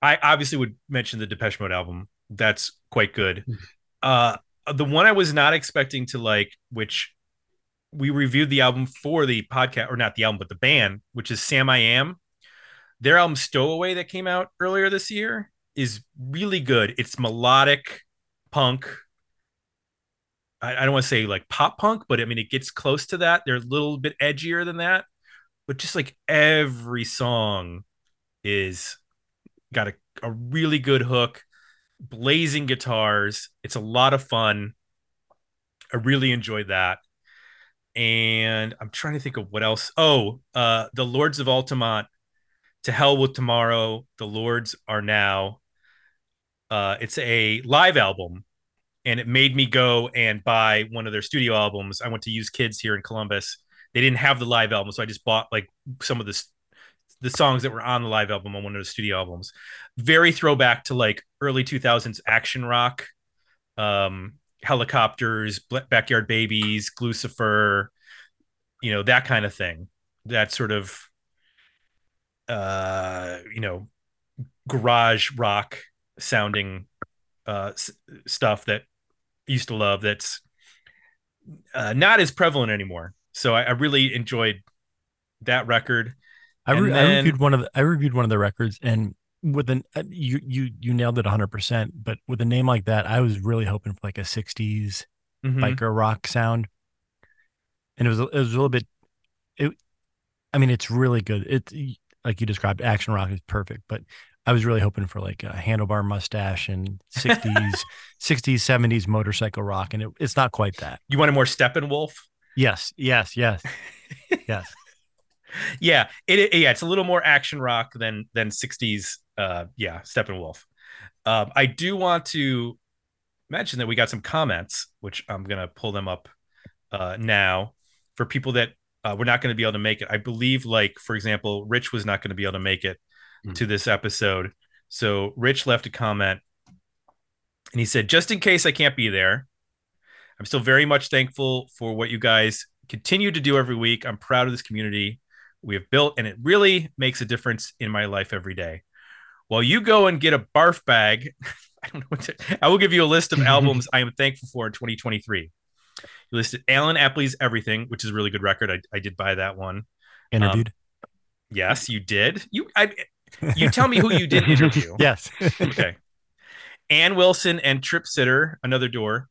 i obviously would mention the depeche mode album. That's quite good. Uh the one i was not expecting to like which we reviewed the album for the podcast or not the album but the band which is Samiam their album stowaway that came out earlier this year is really good. It's melodic punk. I, I don't want to say like pop punk, but I mean it gets close to that. They're a little bit edgier than that, but just like every song is got a, a really good hook, blazing guitars. It's a lot of fun. I really enjoyed that. And I'm trying to think of what else. Oh, uh, the Lords of Altamont, To Hell with Tomorrow, The Lords Are Now. Uh, it's a live album, and it made me go and buy one of their studio albums. I went to Used Kids here in Columbus. They didn't have the live album, so I just bought like some of the the songs that were on the live album on one of the studio albums. Very throwback to like early 2000s action rock, um, Hellacopters, backyard babies, Gluecifer, you know, that kind of thing. That sort of, uh, you know, garage rock sounding uh, s- stuff that I used to love that's uh, not as prevalent anymore. So I, I really enjoyed that record. I, re- I reviewed one of the I reviewed one of the records and with an uh, you you you nailed it 100% but with a name like that I was really hoping for like a 60s Mhm. biker rock sound and it was a- it was a little bit it I mean it's really good it's like you described action rock is perfect but I was really hoping for like a handlebar mustache and 60s 60s 70s motorcycle rock and it, it's not quite that You wanted more Steppenwolf? yes yes yes <laughs> yes Yeah, it, it- yeah, it's a little more action rock than than 60s uh yeah, Steppenwolf. Um I do want to mention that we got some comments which I'm going to pull them up uh now for people that uh, we're not going to be able to make it. I believe like for example, Rich was not going to be able to make it Hmm. to this episode. So Rich left a comment and he said just in case I can't be there, I'm still very much thankful for what you guys continue to do every week. I'm proud of this community we have built, and it really makes a difference in my life every day. While you go and get a barf bag, <laughs> I don't know what to, I will give you a list of <laughs> albums I am thankful for in 2023. You listed Allen Epley's Everything, which is a really good record. I, I did buy that one. interviewed Yes, you did. You I you tell me who you did <laughs> interview. yes Okay. Ann Wilson and Tripsitter, Another Door.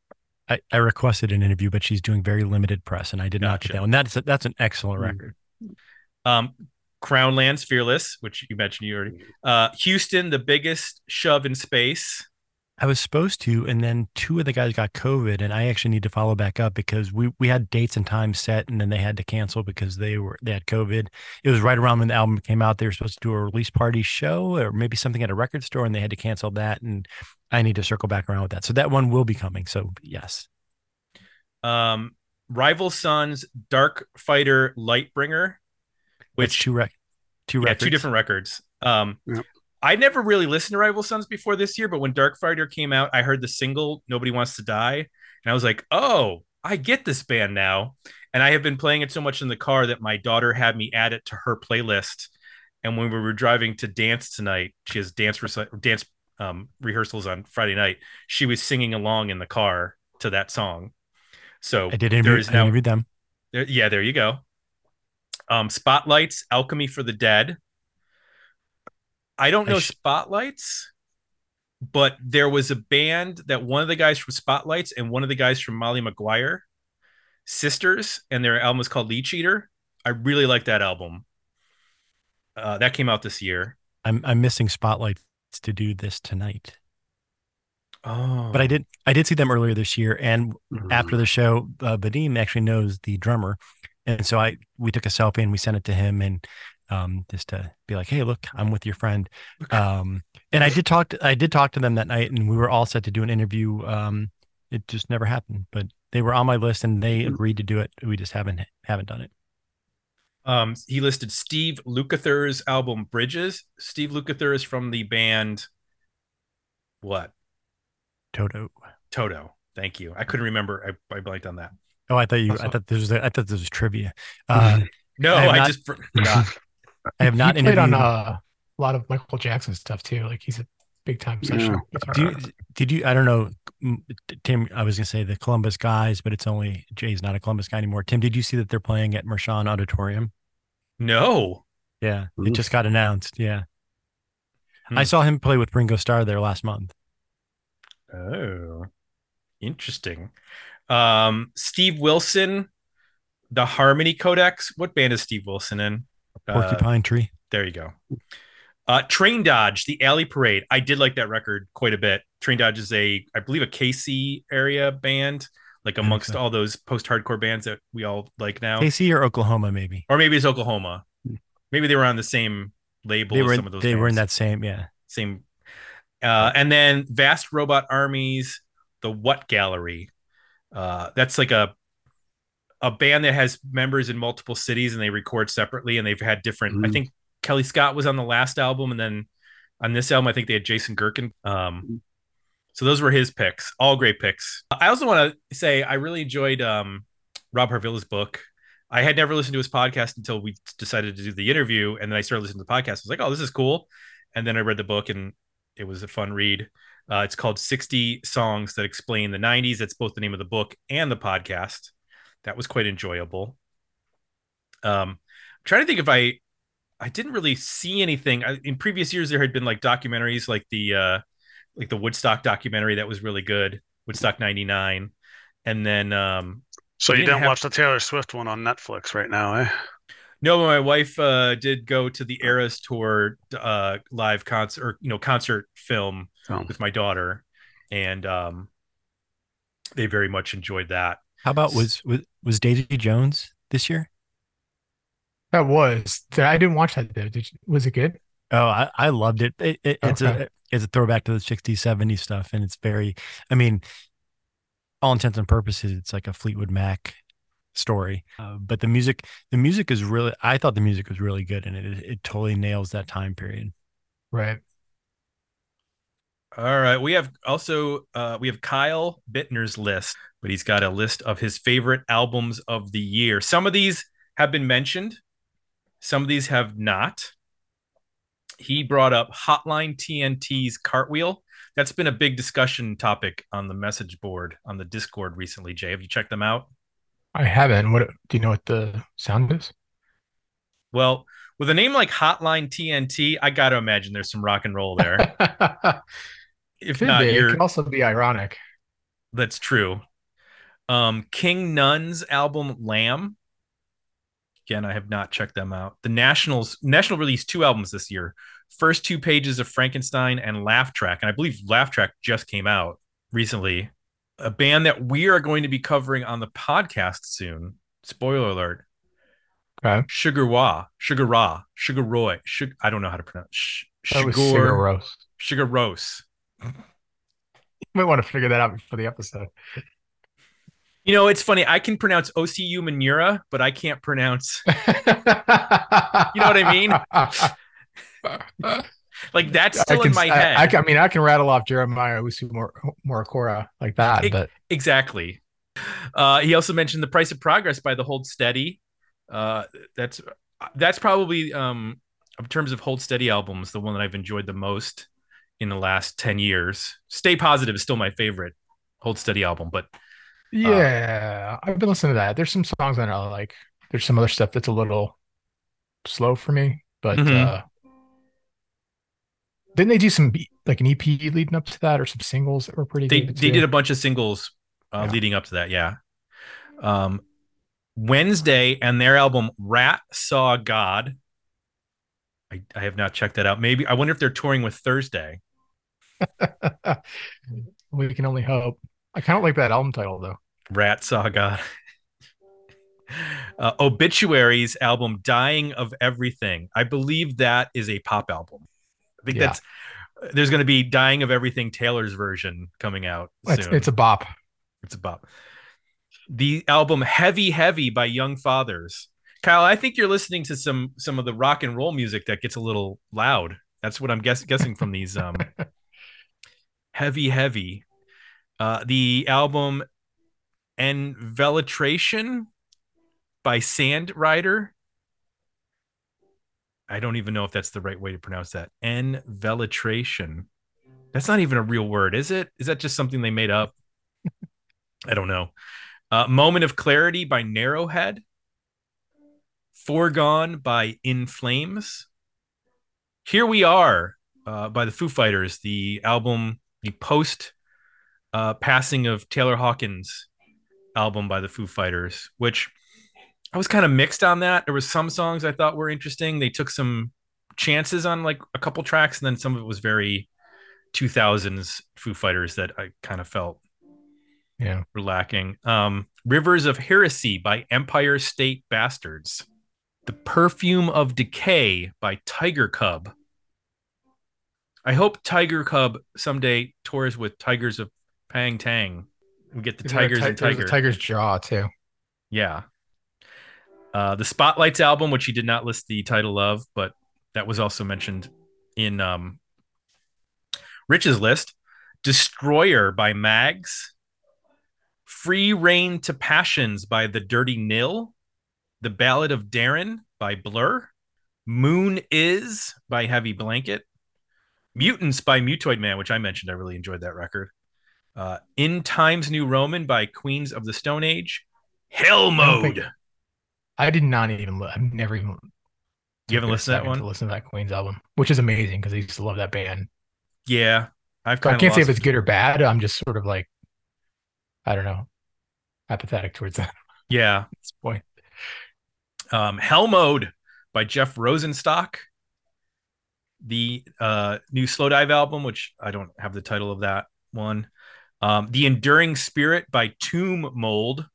I, I requested an interview, but she's doing very limited press, and I did not get that one. That's a, that's an excellent Mm. record. Um, Crownlands Fearless, which you mentioned you already. Uh, Houston, the biggest shove in space. I was supposed to, and then two of the guys got COVID, and I actually need to follow back up because we we had dates and times set, and then they had to cancel because they were they had COVID. It was right around when the album came out. They were supposed to do a release party show or maybe something at a record store, and they had to cancel that. And I need to circle back around with that. So that one will be coming. So yes, Um, Rival Sons, Dark Fighter, Lightbringer, which which two rec two yeah, records. two different records. Um, Yep. I never really listened to Rival Sons before this year, but when Dark Fighter came out, I heard the single "Nobody Wants to Die," and I was like, "Oh, I get this band now." And I have been playing it so much in the car that my daughter had me add it to her playlist. And when we were driving to dance tonight, she has dance reci- dance um, rehearsals on Friday night. She was singing along in the car to that song. So I did there interview, is I now interviewed them. there, yeah, there you go. Um, Spotlights, Alchemy for the Dead. I don't I know sh- Spotlights, but there was a band that one of the guys from Spotlights and one of the guys from Molly McGuire, sisters, and their album is called Leech Eater. I really like that album. Uh, that came out this year. I'm I'm missing spotlights to do this tonight, Oh, but I did I did see them earlier this year, and after the show, uh, Vadim actually knows the drummer, and so I we took a selfie and we sent it to him, and um, just to be like, hey, look, I'm with your friend. Um, and I did talk to I did talk to them that night, and we were all set to do an interview. Um, it just never happened, but they were on my list, and they agreed to do it. We just haven't haven't done it. Um, he listed Steve Lukather's album Bridges. Steve Lukather is from the band what? Toto. Toto. Thank you. I couldn't remember. I, I blanked on that. Oh, I thought you. I thought this was. I thought this was trivia. <laughs> Uh, No, I I, not- just forgot. I have not he played on uh, a lot of Michael Jackson stuff too. Like he's a big time session. guitar Do you, did you? I don't know, Tim. I was gonna say the Columbus guys, but it's only Jay's not a Columbus guy anymore. Tim, did you see that they're playing at Mershon Auditorium? no. Yeah, Oof. it just got announced. Yeah, I saw him play with Ringo Starr there last month. Oh, interesting. Um, Steve Wilson, the Harmony Codex. What band is Steve Wilson in? Uh, Porcupine Tree. there you go. Uh, Traindodge, the Alley Parade. I did like that record quite a bit. Traindodge is a, I believe, a KC area band, like amongst so. all those post-hardcore bands that we all like now, KC or Oklahoma, maybe. or maybe it's Oklahoma. Maybe they were on the same label. They were some of those. they were in that same yeah. same. Uh, and then Vast Robot Armies, the What Gallery. Uh, that's like a a band that has members in multiple cities and they record separately and they've had different. I Mhm. think Kelly Scott was on the last album and then on this album I think they had Jason Gerken. Um, so those were his picks, all great picks. I also want to say I really enjoyed um, Rob Harvilla's book. I had never listened to his podcast until we decided to do the interview, and then I started listening to the podcast. I was like, "Oh, this is cool," and then I read the book, and it was a fun read. Uh, it's called 60 Songs That Explain the 90s. That's both the name of the book and the podcast. That was quite enjoyable. Um, I'm trying to think if I I didn't really see anything I, in previous years. There had been like documentaries, like the uh, like the Woodstock documentary that was really good, Woodstock '99, and then um, So you didn't have- watch the Taylor Swift one on Netflix right now, eh? No, my wife uh, did go to the Eras Tour uh, live concert, or, you know, concert film Oh. with my daughter, and um, they very much enjoyed that. How about was was was Daisy Jones this year? That was. I didn't watch that though. Did you, was it good? Oh, I, I loved it. it, it it's Okay. a it's a throwback to the 60s, 70s stuff, and it's very. I mean, all intents and purposes, it's like a Fleetwood Mac story. Uh, but the music, the music is really. I thought the music was really good, and it it totally nails that time period. Right. All right, we have also uh, we have Kyle Bittner's list, but he's got a list of his favorite albums of the year. Some of these have been mentioned, some of these have not. He brought up Hotline TNT's Cartwheel. That's been a big discussion topic on the message board on the Discord recently. Jay, have you checked them out? I haven't. What do you know? What the sound is? Well, with a name like Hotline TNT, I got to imagine there's some rock and roll there. <laughs> if not, be. It could also be ironic. That's true. Um, King Nun's album Lamb. Again, I have not checked them out. The Nationals National released two albums this year. First two pages of Frankenstein and Laugh Track, and I believe Laugh Track just came out recently. A band that we are going to be covering on the podcast soon. Spoiler alert. Okay. Sugar Wa, Sugar Ra, Sugar Roy, Sugar. I don't know how to pronounce. Sh- That was Sugar cigar roast. Sugar Rose. You <laughs> might want to figure that out before the episode. You know, it's funny. I can pronounce OCU Manura, but I can't pronounce <laughs> you know what I mean? <laughs> like that's still in my head. I, can- I mean, I can rattle off Jeremiah Usu Mor- Morikora like that, It- but exactly. Uh, he also mentioned the price of progress by the Hold Steady. Uh, that's that's probably um, in terms of Hold Steady albums, the one that I've enjoyed the most in the last ten years. Stay Positive is still my favorite Hold Steady album, but yeah, I've been listening to that. There's some songs that I like. There's some other stuff that's a little slow for me, but Mhm. uh didn't they do some like an EP leading up to that or some singles that were pretty they good? they did a bunch of singles uh, Yeah. leading up to that. Yeah. Um, Wednesday and their album Rat Saw God. I, I have not checked that out. Maybe I wonder if they're touring with Thursday. <laughs> we can only hope. I kind of like that album title though. Rat Saw God. <laughs> Uh, Obituaries album Dying of Everything. I believe that is a pop album. I think Yeah. that's there's going to be Dying of Everything Taylor's version coming out It's, soon. it's a bop. It's a bop. The album Heavy Heavy by Young Fathers. Kyle, I think you're listening to some some of the rock and roll music that gets a little loud. That's what I'm guess, guessing from these um <laughs> Heavy Heavy. Uh the album Envelitration by Sandrider. I don't even know if that's the right way to pronounce that. Envelitration. That's not even a real word, is it? Is that just something they made up? <laughs> I don't know. Uh, Moment of Clarity by Narrowhead. Foregone by In Flames. Here We Are uh, by the Foo Fighters, the album, the post uh, passing of Taylor Hawkins album by the Foo Fighters, which I was kind of mixed on that. There was some songs I thought were interesting. They took some chances on like a couple tracks, and then some of it was very 2000s Foo Fighters that I kind of felt Yeah. were lacking. Um, Rivers of Heresy by Empire State Bastards. The Perfume of Decay by Tiger Cub. I hope Tiger Cub someday tours with Tygers of Pan Tang. We get the Isn't Tigers ti- and Tiger. tiger's jaw too. Yeah. Uh, the Spotlights album, which he did not list the title of, but that was also mentioned in um, Rich's list. Destroyer by Mags. Free Reign to Passions by The Dirty Nil. The Ballad of Darren by Blur. Moon Is by Heavy Blanket. Mutants by Mutoid Man, which I mentioned. I really enjoyed that record. Uh, In Times New Roman by Queens of the Stone Age. Hell Mode. think- I did not even. Li- I've never even. You haven't listened to that one? To listen to that Queen's album, which is amazing because I used to love that band. Yeah, I've So I can't say if it's good or bad. I'm just sort of like, I don't know, apathetic towards that <laughs> at Yeah, this point. um, Hell Mode by Jeff Rosenstock. The uh, new Slowdive album, which I don't have the title of that one. Um, the Enduring Spirit by Tomb Mold.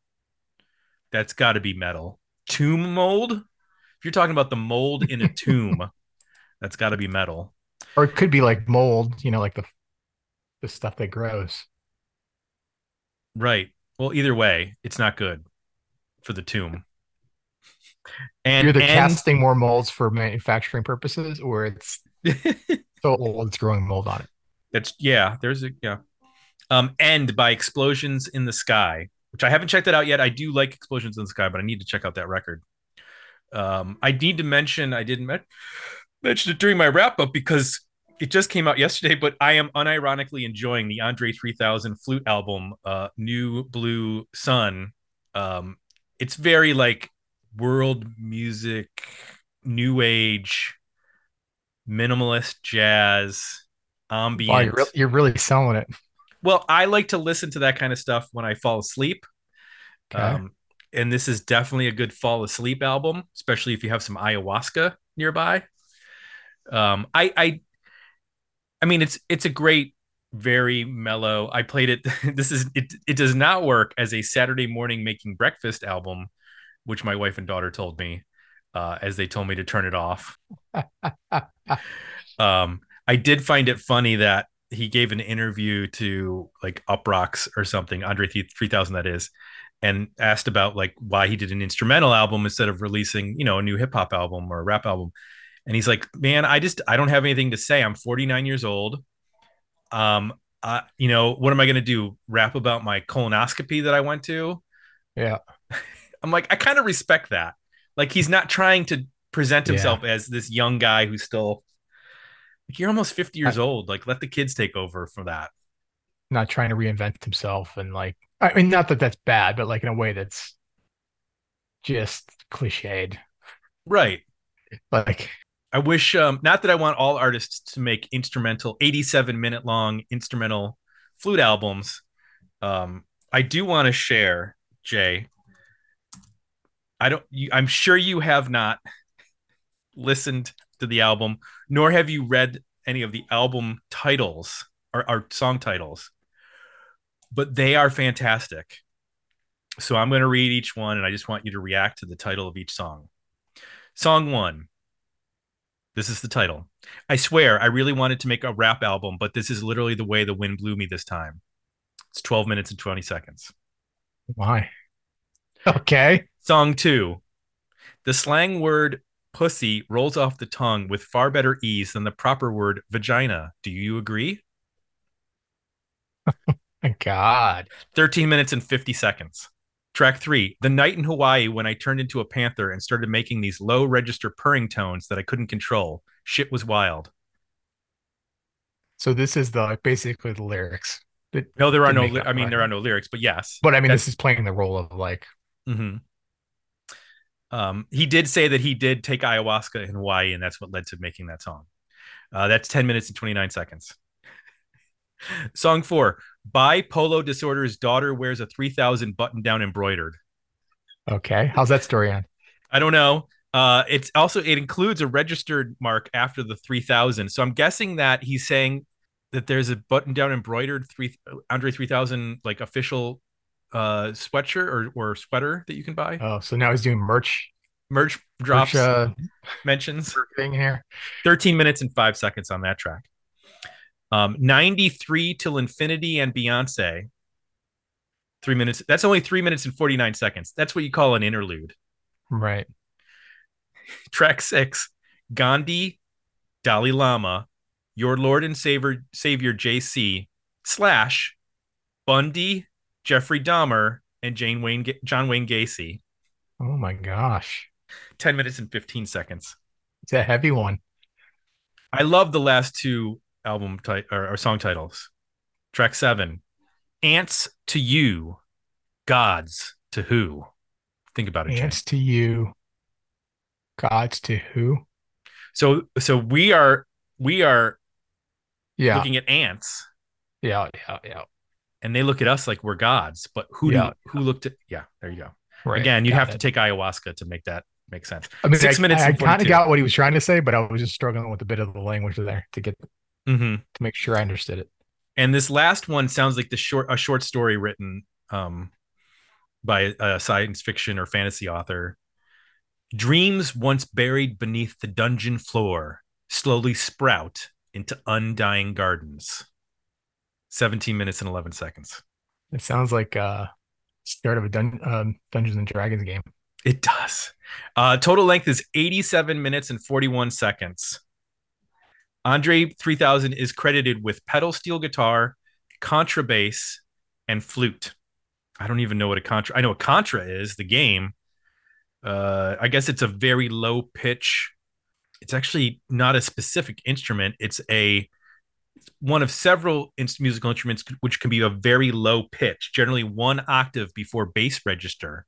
That's got to be metal. Tomb Mold. If you're talking about the mold in a tomb, <laughs> that's got to be metal. Or it could be like mold, you know, like the the stuff that grows. Right. Well, either way, it's not good for the tomb. And You're the and- casting more molds for manufacturing purposes, or it's so old it's growing mold on it. That's yeah. There's a yeah. Um, End by Explosions in the Sky, which I haven't checked that out yet. I do like Explosions in the Sky, but I need to check out that record. Um, I need to mention I didn't men- mention it during my wrap up because it just came out yesterday. But I am unironically enjoying the Andre 3000 flute album, uh, New Blue Sun. Um, it's very like world music, new age, minimalist jazz, ambient. Wow, you're, re- you're really selling it. Well, I like to listen to that kind of stuff when I fall asleep. Okay. Um, and this is definitely a good fall asleep album, especially if you have some ayahuasca nearby. Um, I, I, I mean, it's it's a great, very mellow. I played it. <laughs> this is it. It does not work as a Saturday morning making breakfast album, which my wife and daughter told me, uh, as they told me to turn it off. <laughs> um, I did find it funny that he gave an interview to like Uproxx or something, Andre 3000 that is, and asked about like why he did an instrumental album instead of releasing, you know, a new hip hop album or a rap album. And he's like, "Man, I just I don't have anything to say. I'm 49 years old. Um, I, you know, what am I going to do? Rap about my colonoscopy that I went to? Yeah. <laughs> I'm like, I kind of respect that. Like he's not trying to present Yeah. himself as this young guy who's still like you're almost 50 years old. Like let the kids take over for that. Not trying to reinvent himself and like, I mean, not that that's bad, but like in a way that's just cliched. Right. Like, I wish um not that I want all artists to make instrumental 87 minute long instrumental flute albums. Um I do want to share Jay. I don't you, I'm sure you have not listened to the album nor have you read any of the album titles or, or song titles. But they are fantastic. So I'm going to read each one and I just want you to react to the title of each song. Song 1 this is the title. I swear, I really wanted to make a rap album, but this is literally the way the wind blew me this time. It's 12 minutes and 20 seconds. why? Okay. Song two. The slang word pussy rolls off the tongue with far better ease than the proper word vagina. Do you agree? <laughs> My God. 13 minutes and 50 seconds. Track three, the night in Hawaii when I turned into a panther and started making these low register purring tones that I couldn't control. Shit was wild. So this is the like, basically the lyrics. No, there are no, li- I mean, for there are no lyrics, but yes. But I mean, this is playing the role of like, hmm Um, he did say that he did take ayahuasca in Hawaii, and that's what led to making that song. Uh, that's 10 minutes and 29 seconds. <laughs> Song four Bipolar Disorder's daughter wears a 3000 button down embroidered. Okay. How's that story on? I don't know. Uh, it's also it includes a registered mark after the 3000. So I'm guessing that he's saying that there's a button down embroidered three Andre 3000 like official uh sweatshirt or, or sweater that you can buy. Oh, so now he's doing merch, Merch drops merch uh, mentions. thing here. 13 minutes and five seconds on that track. Um, 93 till infinity and Beyonce. Three minutes. That's only three minutes and 49 seconds. That's what you call an interlude. Right. <laughs> Track six Gandhi, Dalai Lama, Your Lord and Savior, Savior JC, slash Bundy, Jeffrey Dahmer, and Jane Wayne, John Wayne Gacy. Oh my gosh. 10 minutes and 15 seconds. It's a heavy one. I love the last two album ti- or, or song titles. Track seven, Ants to You, Gods to Who. Think about it, Jane. Ants to you. Gods to who? So, so we are we are Yeah. looking at ants, Yeah. Yeah. Yeah. And they look at us like we're gods. But who Yeah. do, who looked at? Yeah, there you go. Right. Again, you Got have to take ayahuasca to make that make sense. I mean, six I, minutes I, and kind of got what he was trying to say, but I was just struggling with a bit of the language there to get hmm to make sure I understood it. And this last one sounds like the short a short story written um, by a science fiction or fantasy author. Dreams once buried beneath the dungeon floor slowly sprout into undying gardens. 17 minutes and 11 seconds. It sounds like uh start of a dun- um, Dungeons and Dragons game. It does. Uh, total length is 87 minutes and 41 seconds. Andre 3000 is credited with pedal steel guitar, contrabass, and flute. I don't even know what a contra. I know what contra is, the game. Uh, I guess it's a very low pitch. It's actually not a specific instrument. It's a one of several musical instruments which can be a very low pitch, generally one octave before bass register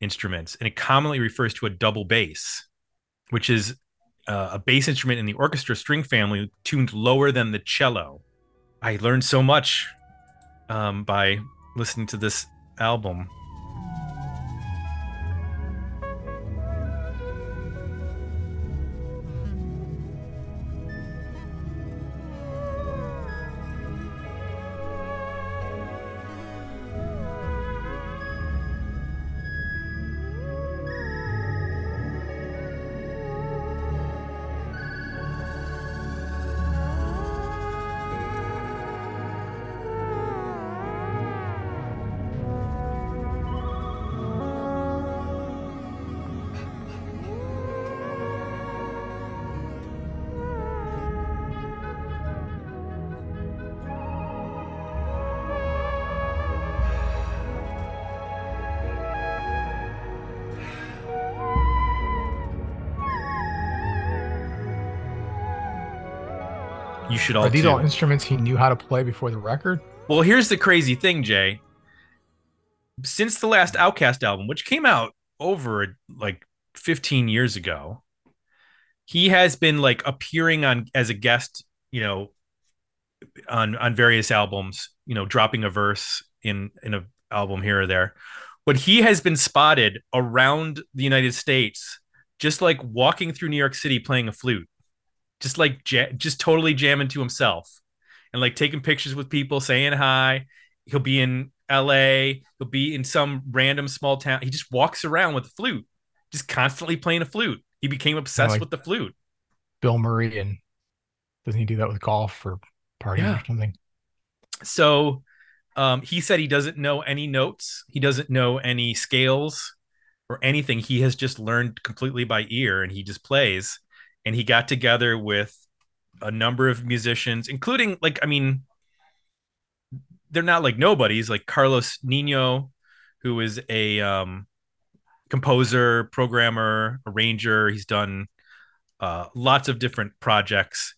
instruments, and it commonly refers to a double bass, which is uh, a bass instrument in the orchestra string family tuned lower than the cello. I learned so much um, by listening to this album. Should all Are these too. all instruments he knew how to play before the record? Well, here's the crazy thing, Jay. Since the last OutKast album, which came out over like 15 years ago, he has been like appearing on as a guest, you know, on on various albums, you know, dropping a verse in in a album here or there. But he has been spotted around the United States just like walking through New York City playing a flute. Just like ja- just totally jamming to himself and like taking pictures with people, saying hi. He'll be in LA, he'll be in some random small town. He just walks around with a flute, just constantly playing a flute. He became obsessed like- with the flute. Bill Murray and doesn't he do that with golf or parties Yeah. or something? So um, he said he doesn't know any notes, he doesn't know any scales or anything. He has just learned completely by ear and he just plays. And he got together with a number of musicians, including like, I mean, they're not like nobodies, like Carlos Nino, who is a um, composer, programmer, arranger. He's done uh, lots of different projects,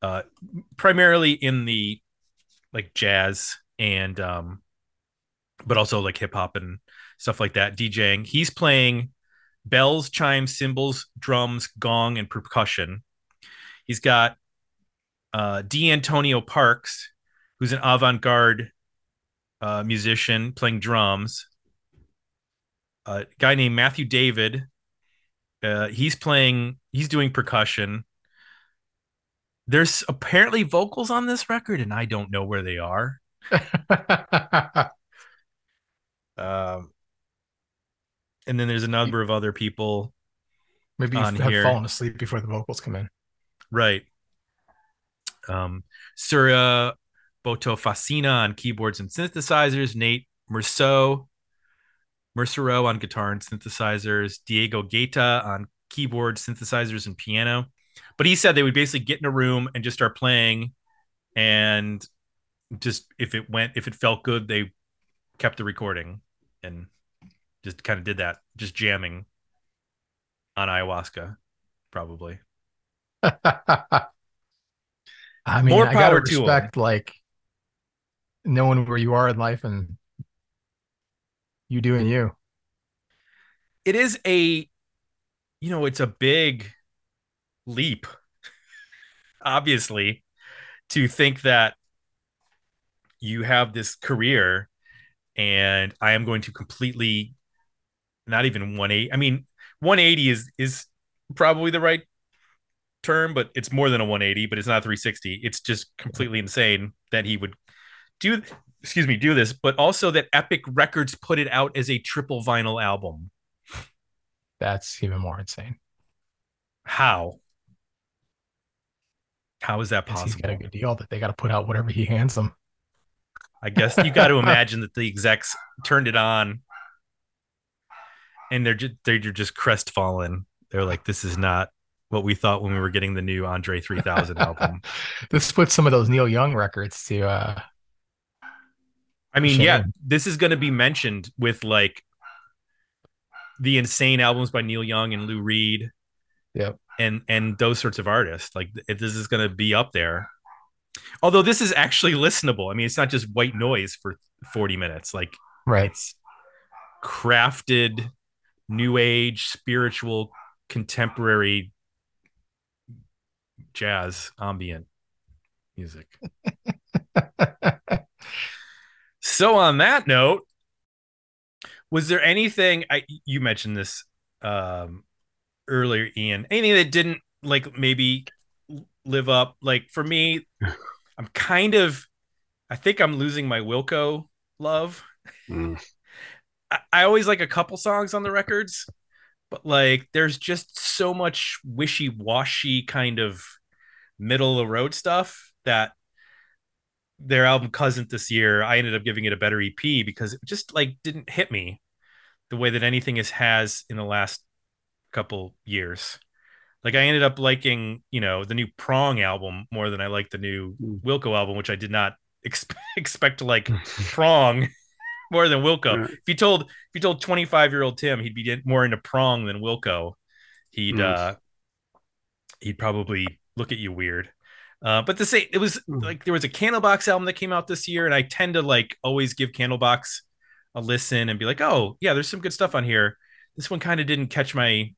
uh, primarily in the like jazz and um, but also like hip hop and stuff like that. DJing. He's playing bells, chimes, cymbals, drums, gong, and percussion. He's got uh, Deantoni Parks, who's an avant-garde uh, musician playing drums. A guy named Matthew David. Uh, he's playing. He's doing percussion. There's apparently vocals on this record, and I don't know where they are. <laughs> Um, and then there's a number of other people. Maybe you have here. fallen asleep before the vocals come in. Right. Um, Surya Botofasina on keyboards and synthesizers, Nate Mercereau, Mercereau on guitar and synthesizers, Diego Gaeta on keyboard, synthesizers, and piano. But he said they would basically get in a room and just start playing, and just if it went, if it felt good, they kept the recording and just kind of did that, just jamming on ayahuasca, probably. <laughs> I mean, More I gotta power to 'em. respect like knowing where you are in life and you doing you. it is a you know it's a big leap obviously to think that you have this career and i am going to completely not even 180 i mean 180 is is probably the right term but it's more than a 180 but it's not 360 it's just completely insane that he would do excuse me do this but also that epic records put it out as a triple vinyl album That's even more insane. How? How is that possible? he's got a good deal that they got to put out whatever he hands them. I guess you got to <laughs> imagine that the execs turned it on, and they're just they're just crestfallen. They're like, "This is not what we thought when we were getting the new Andre 3000 <laughs> album." this puts some of those Neil Young records to uh I mean, yeah, this is going to be mentioned with like the insane albums by Neil Young and Lou Reed. Yep. And and those sorts of artists. Like if this is going to be up there. Although this is actually listenable. I mean, it's not just white noise for 40 minutes. Like right. it's crafted new age spiritual contemporary jazz ambient music. <laughs> So on that note, was there anything I you mentioned this um earlier, Ian? Anything that didn't like maybe live up? Like for me, <laughs> I'm kind of I think I'm losing my Wilco love. Mm. I, always like a couple songs on the records, but like there's just so much wishy-washy kind of middle of the road stuff that their album Cousin this year, I ended up giving it a better EP because it just like didn't hit me the way that anything is has in the last couple years. Like I ended up liking, you know, the new Prong album more than I like the new Mm. Wilco album, which I did not <laughs> expe- expect to like <laughs> Prong more than Wilco. If you told if you told 25 year old Tim he'd be more into Prong than Wilco, he'd Mm. uh he'd probably look at you weird. Uh, but the same, it was Mm. like there was a Candlebox album that came out this year, and I tend to like always give Candlebox a listen and be like, oh yeah, there's some good stuff on here. This one kind of didn't catch my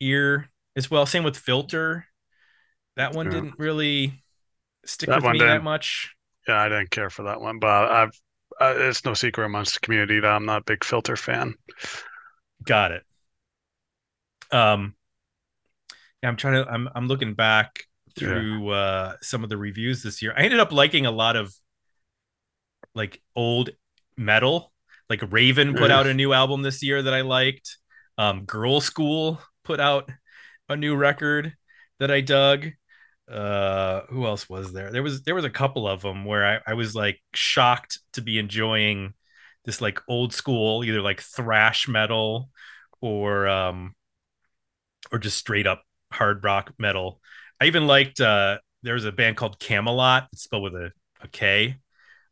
ear as well. Same with Filter. That one Yeah. didn't really stick That with me that didn't. much. Yeah, I didn't care for that one, but I've uh, it's no secret amongst the community that I'm not a big filter fan. Got it. Um, yeah, I'm trying to. I'm I'm looking back through uh some of the reviews this year. I ended up liking a lot of like old metal. Like Raven put Yeah. out a new album this year that I liked. Um, Girlschool put out a new record that I dug. Uh, who else was there? There was there was a couple of them where I, I was like shocked to be enjoying this like old school, either like thrash metal or um or just straight up hard rock metal. I even liked uh there was a band called Kamelot, it's spelled with a, a K.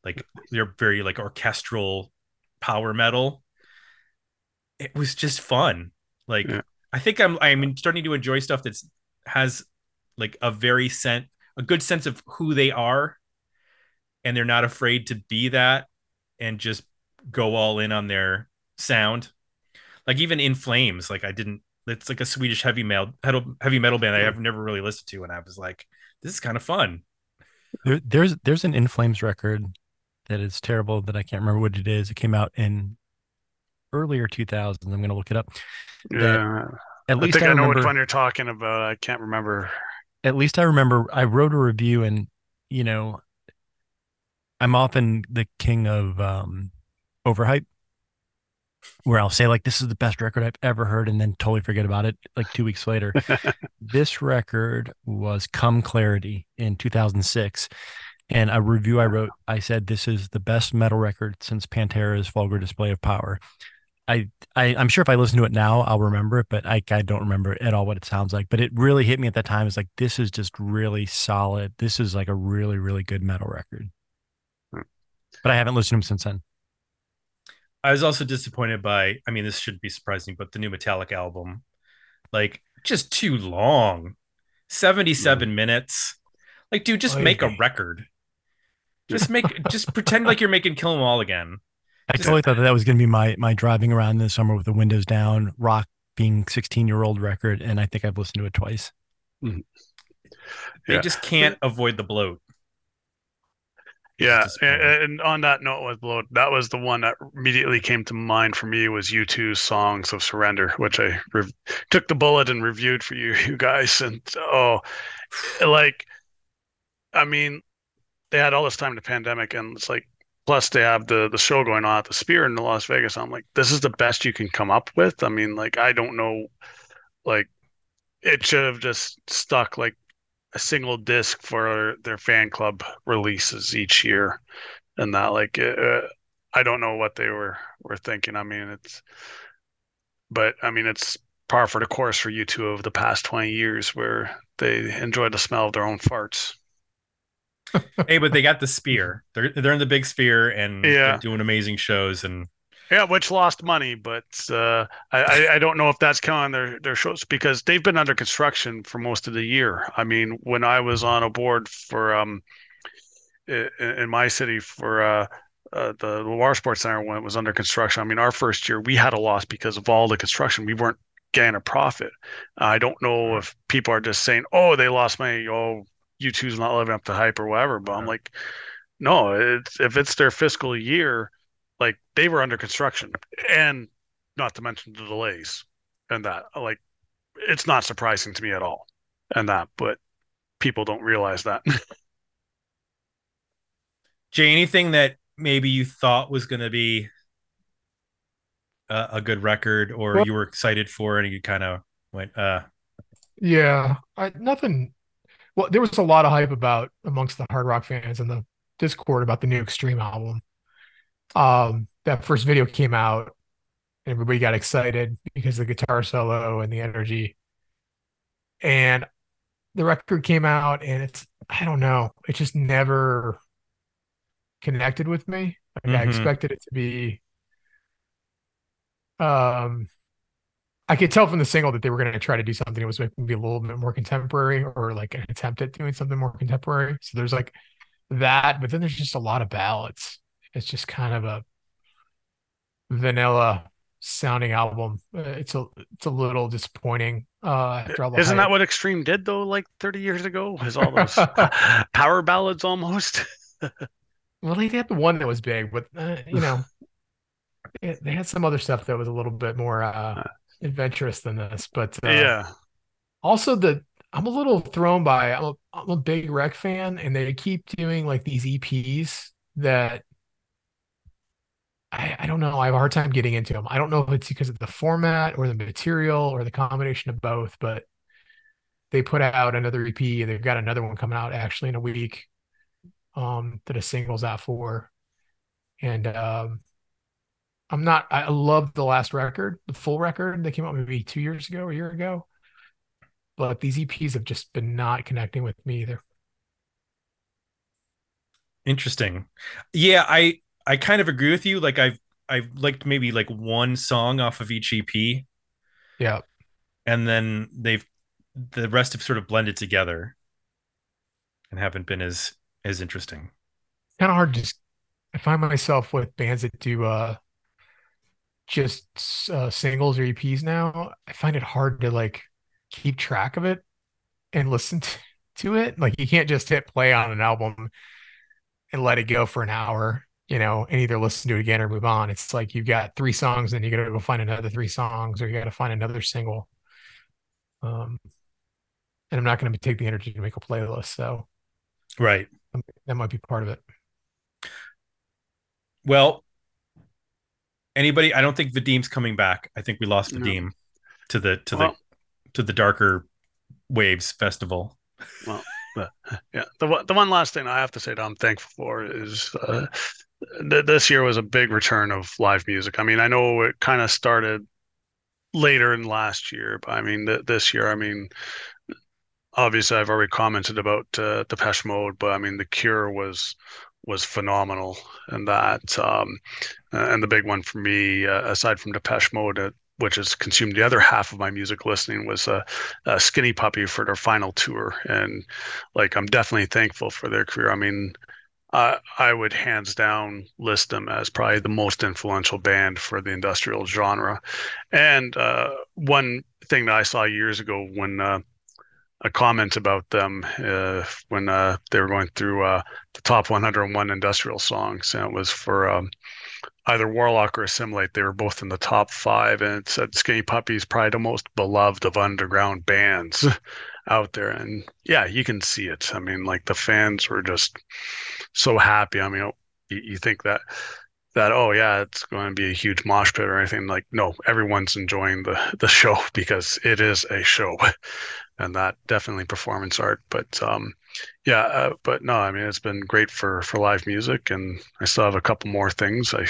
Like they're very like orchestral power metal. It was just fun. Like Yeah. I think I'm I'm starting to enjoy stuff that's has like a very scent a good sense of who they are and they're not afraid to be that and just go all in on their sound. Like even in Flames, like I didn't. It's like a Swedish heavy metal heavy metal band I have never really listened to, and I was like, this is kind of fun. There, there's there's an In Flames record that is terrible that I can't remember what it is. It came out in earlier 2000s. I'm going to look it up. That- Yeah. At I least think I, I, know remember. which one you're talking about. I can't remember. At least I remember I wrote a review and you know I'm often the king of um overhype where I'll say like this is the best record I've ever heard and then totally forget about it like 2 weeks later. <laughs> this record was Come Clarity in 2006 and a review I wrote I said this is the best metal record since Pantera's Vulgar Display of Power. I, I I'm sure if I listen to it now I'll remember it, but I I don't remember at all what it sounds like. But it really hit me at that time. It's like this is just really solid. This is like a really really good metal record. Hmm. But I haven't listened to him since then. I was also disappointed by, I mean, this shouldn't be surprising, but the new Metallica album, like just too long, 77 minutes. Like, dude, just Oy make a record. Just make, just pretend like you're making Kill 'Em All again. I totally thought that, that was going to be my my driving around in the summer with the windows down, rock being 16 year old record, and I think I've listened to it twice. Mm-hmm. They Yeah. just can't avoid the bloat. Yeah, and, and on that note with bloat, that was the one that immediately came to mind for me was U2's "Songs of Surrender," which I rev- took the bullet and reviewed for you, <laughs> you guys. And oh, like, I mean, they had all this time in the pandemic, and it's like, plus they have the the show going on at the Sphere in Las Vegas. I'm like, this is the best you can come up with. I mean, like, I don't know, like, it should have just stuck like a single disc for their fan club releases each year and that like uh, i don't know what they were were thinking i mean it's but i mean it's par for the course for U2 over the past 20 years where they enjoy the smell of their own farts hey, but they got the sphere. They're they're in the big sphere and Yeah. doing amazing shows. And yeah which lost money but uh I, I don't know if that's counting their their shows because they've been under construction for most of the year i mean when i was on a board for um i- in my city for uh uh, the Loire Sports Center when it was under construction. I mean, our first year we had a loss because of all the construction. We weren't getting a profit. I don't know if people are just saying, "Oh, they lost money. Oh, U2's not living up to hype or whatever." But I'm like, no, it's if it's their fiscal year, like they were under construction, and not to mention the delays and that. Like, it's not surprising to me at all, and that, but people don't realize that. <laughs> Jay, anything that maybe you thought was going to be a, a good record or Well- you were excited for and you kind of went, uh, Yeah, I, nothing. Well, there was a lot of hype about amongst the hard rock fans and the Discord about the new Extreme album. Um, that first video came out, and everybody got excited because of the guitar solo and the energy. And the record came out, and it's I don't know, it just never connected with me. Like I Mhm. expected it to be. Um, I could tell from the single that they were going to try to do something that was maybe a little bit more contemporary or like an attempt at doing something more contemporary. So there's like that, but then there's just a lot of ballads. It's just kind of a vanilla sounding album. Uh, It's a it's a little disappointing. Uh, after all the Isn't that what Extreme did though, like 30 years ago? Is all those <laughs> power ballads almost? <laughs> Well, they had the one that was big, but uh, you know, <laughs> they, they had some other stuff that was a little bit more uh, adventurous than this. But uh, yeah. also the I'm a little thrown by I'm a, I'm a big Rec fan, and they keep doing like these EPs that I I don't know. I have a hard time getting into them. I don't know if it's because of the format or the material or the combination of both, but they put out another EP and they've got another one coming out actually in a week um that a singles out for. And um I'm not I love the last record, the full record that came out maybe two years ago a year ago. But these EPs have just been not connecting with me either. interesting. Yeah. I, I kind of agree with you. Like I've, I've liked maybe like one song off of each EP Yeah. and then they've, the rest have sort of blended together and haven't been as, as interesting. Kind of hard to just I find myself with bands that do uh just uh, singles or EPs now. I find it hard to like keep track of it and listen to, to it. Like you can't just hit play on an album and let it go for an hour, you know, and either listen to it again or move on. It's like you've got three songs and you got to go find another three songs or you got to find another single. Um, and I'm not going to take the energy to make a playlist, so Right. that might be part of it. Well, anybody? I don't think Vadim's coming back. I think we lost No. Vadim to the to Well- the to the darker waves festival. Well, yeah, the one- the one last thing I have to say that I'm thankful for is uh, th- this year was a big return of live music. I mean, I know it kind of started later in last year, but I mean th- this year, I mean, obviously I've already commented about uh, Depeche Mode, but I mean The Cure was was phenomenal, and that um, and the big one for me, uh, aside from Depeche Mode, uh, which has consumed the other half of my music listening, was uh, uh, Skinny Puppy for their final tour, and like I'm definitely thankful for their career. I mean, I I would hands down list them as probably the most influential band for the industrial genre. And uh, one thing that I saw years ago when uh, a comment about them uh, when uh, they were going through uh, the top 101 industrial songs, and it was for um, either Warlock or Assimilate. They were both in the top five, and it said Skinny Puppy is probably the most beloved of underground bands <laughs> out there. And yeah, you can see it. I mean, like the fans were just so happy. I mean, you, you think that that oh yeah, it's going to be a huge mosh pit or anything. Like no, everyone's enjoying the the show <laughs> because it is a show, and that definitely performance art. But um, yeah, uh, but no, I mean it's been great for for live music, and I still have a couple more things I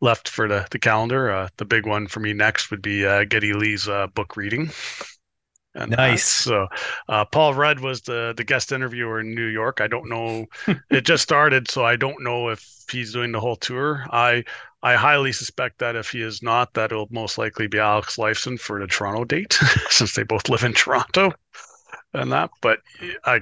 left for the the calendar. Uh, the big one for me next would be uh, Geddy Lee's uh, book reading. And Nice. So, uh, Paul Rudd was the the guest interviewer in New York. I don't know. <laughs> it just started, so I don't know if he's doing the whole tour. I I highly suspect that if he is not, that it'll most likely be Alex Lifeson for the Toronto date, <laughs> since they both live in Toronto, and that. But I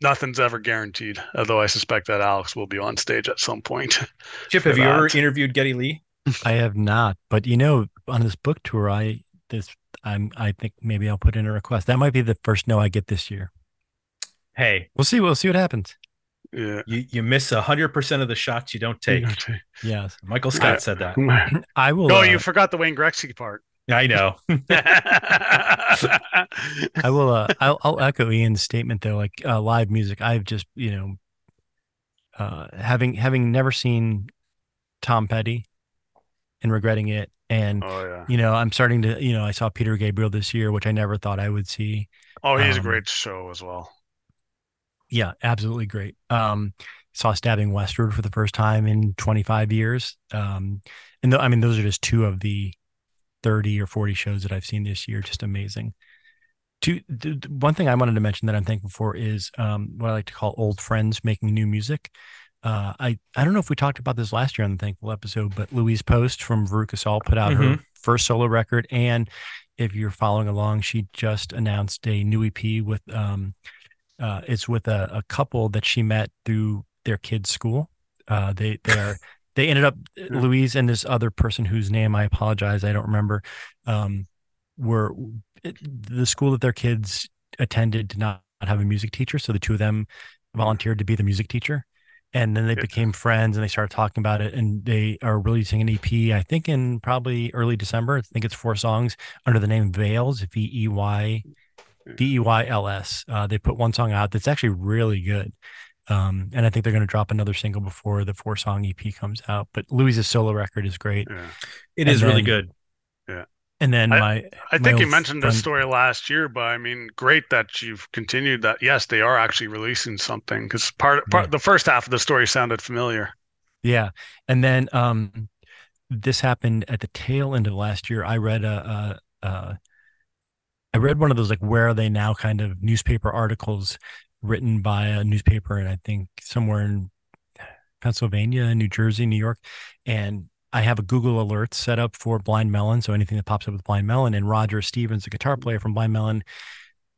nothing's ever guaranteed. Although I suspect that Alex will be on stage at some point. <laughs> Chip, For have you ever interviewed Geddy Lee? I have not, but you know, on this book tour, I this I'm I think maybe I'll put in a request. That might be the first no I get this year. Hey, We'll see. We'll see what happens. Yeah. you you miss hundred percent of the shots you don't take. Yes, Michael Scott said that. <laughs> I will. Oh, uh, you forgot the Wayne Gretzky part. I know. <laughs> <laughs> I will. Uh, I'll, I'll echo Ian's statement though. Like uh, live music, I've just you know, uh, having having never seen Tom Petty, and regretting it, and oh yeah. you know, I'm starting to. You know, I saw Peter Gabriel this year, which I never thought I would see. Oh, he's a Um, great show as well. Yeah, absolutely great. Um, saw Stabbing Westward for the first time in 25 years. Um, and th- I mean, those are just two of the 30 or 40 shows that I've seen this year. Just amazing. Two, th- one thing I wanted to mention that I'm thankful for is um, what I like to call old friends making new music. Uh, I, I don't know if we talked about this last year on the Thankful episode, but Louise Post from Veruca Salt put out her Mhm. first solo record. And if you're following along, she just announced a new EP with um, uh, it's with a, a couple that she met through their kids' school. Uh, they they are <laughs> they ended up Louise and this other person whose name I apologize I don't remember. Um, were the school that their kids attended did not have a music teacher, so the two of them volunteered to be the music teacher. And then they Yeah. became friends and they started talking about it. And they are releasing an EP, I think in probably early December. I think it's four songs under the name Veils, V E Y V E Y L S. Uh, they put one song out that's actually really good. Um, and I think they're going to drop another single before the four song EP comes out. But Louise's solo record is great. Yeah. It And is really then- good. And then I- my, I my think you old mentioned this story last year, but I mean, great that you've continued that. Yes, they are actually releasing something because part, part Yeah. the first half of the story sounded familiar. yeah. And then um, this happened at the tail end of last year. I read a, a, a I read one of those like where are they now kind of newspaper articles written by a newspaper, and I think somewhere in Pennsylvania, New Jersey, New York, and I have a Google alert set up for Blind Melon, so anything that pops up with Blind Melon, and Roger Stevens, the guitar player from Blind Melon,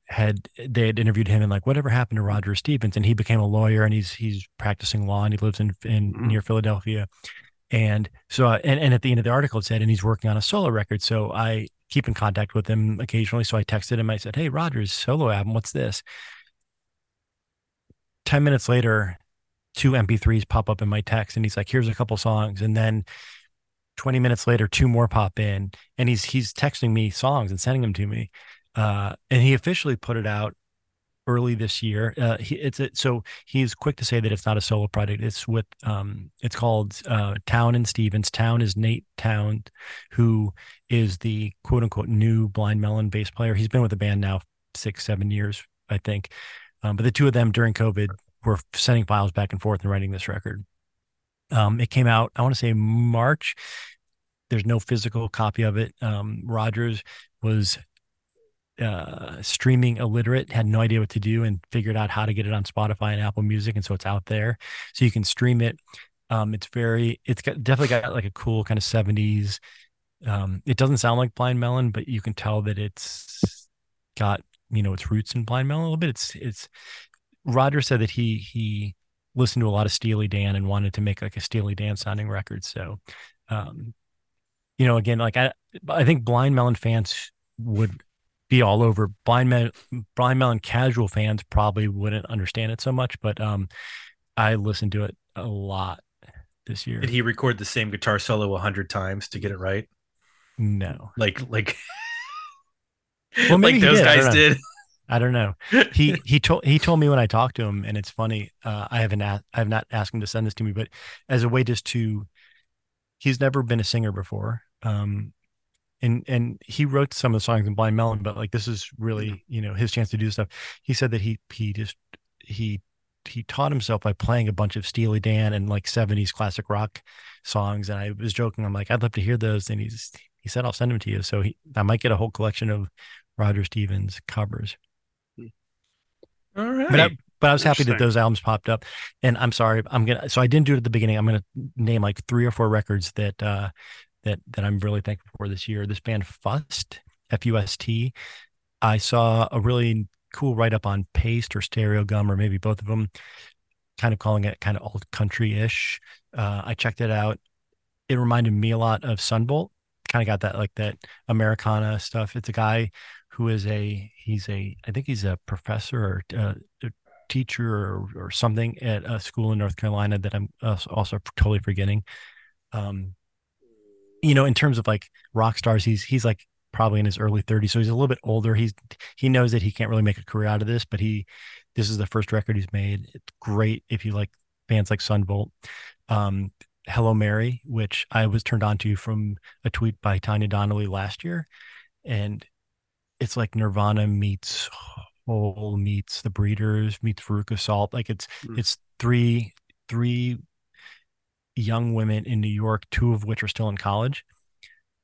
had they had interviewed him and like whatever happened to Roger Stevens, and he became a lawyer and he's he's practicing law and he lives in in Mhm. near Philadelphia, and so uh, and and at the end of the article it said and he's working on a solo record, so I keep in contact with him occasionally, so I texted him, I said, hey Roger's solo album, what's this? 10 minutes later, two MP3s pop up in my text and he's like, here's a couple songs. And then 20 minutes later, two more pop in and he's he's texting me songs and sending them to me. Uh, and he officially put it out early this year. Uh, he, it's a, so he's quick to say that it's not a solo project. It's with um, it's called uh, Town and Stevens. Town is Nate Town, who is the quote unquote new Blind Melon bass player. He's been with the band now six seven years, I think. Um, but the two of them during COVID were sending files back and forth and writing this record. Um, it came out, I want to say March. There's no physical copy of it. Um, Rogers was uh, streaming illiterate, had no idea what to do, and figured out how to get it on Spotify and Apple Music, and so it's out there. So you can stream it. Um, it's very, it's got definitely got like a cool kind of '70s. Um, it doesn't sound like Blind Melon, but you can tell that it's got you know its roots in Blind Melon a little bit. It's it's. Roger said that he he listened to a lot of Steely Dan and wanted to make like a Steely Dan sounding record. So, um, you know, again, like I I think Blind Melon fans would be all over blind melon blind melon casual fans probably wouldn't understand it so much but um i listened to it a lot this year Did he record the same guitar solo a hundred times to get it right? no Like like <laughs> Well, maybe like those did. Guys don't did. i don't know he <laughs> he told he told me when i talked to him and it's funny uh i haven't asked i have not asked him to send this to me but as a way just to he's never been a singer before um and and he wrote some of the songs in blind melon but like this is really you know his chance to do stuff he said that he he just he he taught himself by playing a bunch of Steely Dan and like 70s classic rock songs and I was joking I'm like I'd love to hear those and he's he said I'll send them to you so he I might get a whole collection of Roger Stevens covers All right. but I, but I was happy that those albums popped up. And I'm sorry, I'm gonna. So I didn't do it at the beginning. I'm gonna name like three or four records that uh, that that I'm really thankful for this year. This band Fust, F U S T. I saw a really cool write up on Paste or Stereogum or maybe both of them, kind of calling it kind of old country ish. Uh, I checked it out. It reminded me a lot of Son Volt. Kind of got that like that Americana stuff. It's a guy who is a he's a I think he's a professor or uh, a teacher or, or something at a school in North Carolina that I'm also also totally forgetting. Um, you know, in terms of like rock stars, he's he's like probably in his early 30s, so he's a little bit older. He's he knows that he can't really make a career out of this, but he this is the first record he's made. It's great if you like bands like Son Volt. Um, Hello Mary, which I was turned on to from a tweet by Tanya Donelly last year, and it's like Nirvana meets Hole meets the Breeders meets Veruca Salt. Like it's Mm. it's three three young women in New York, two of which are still in college.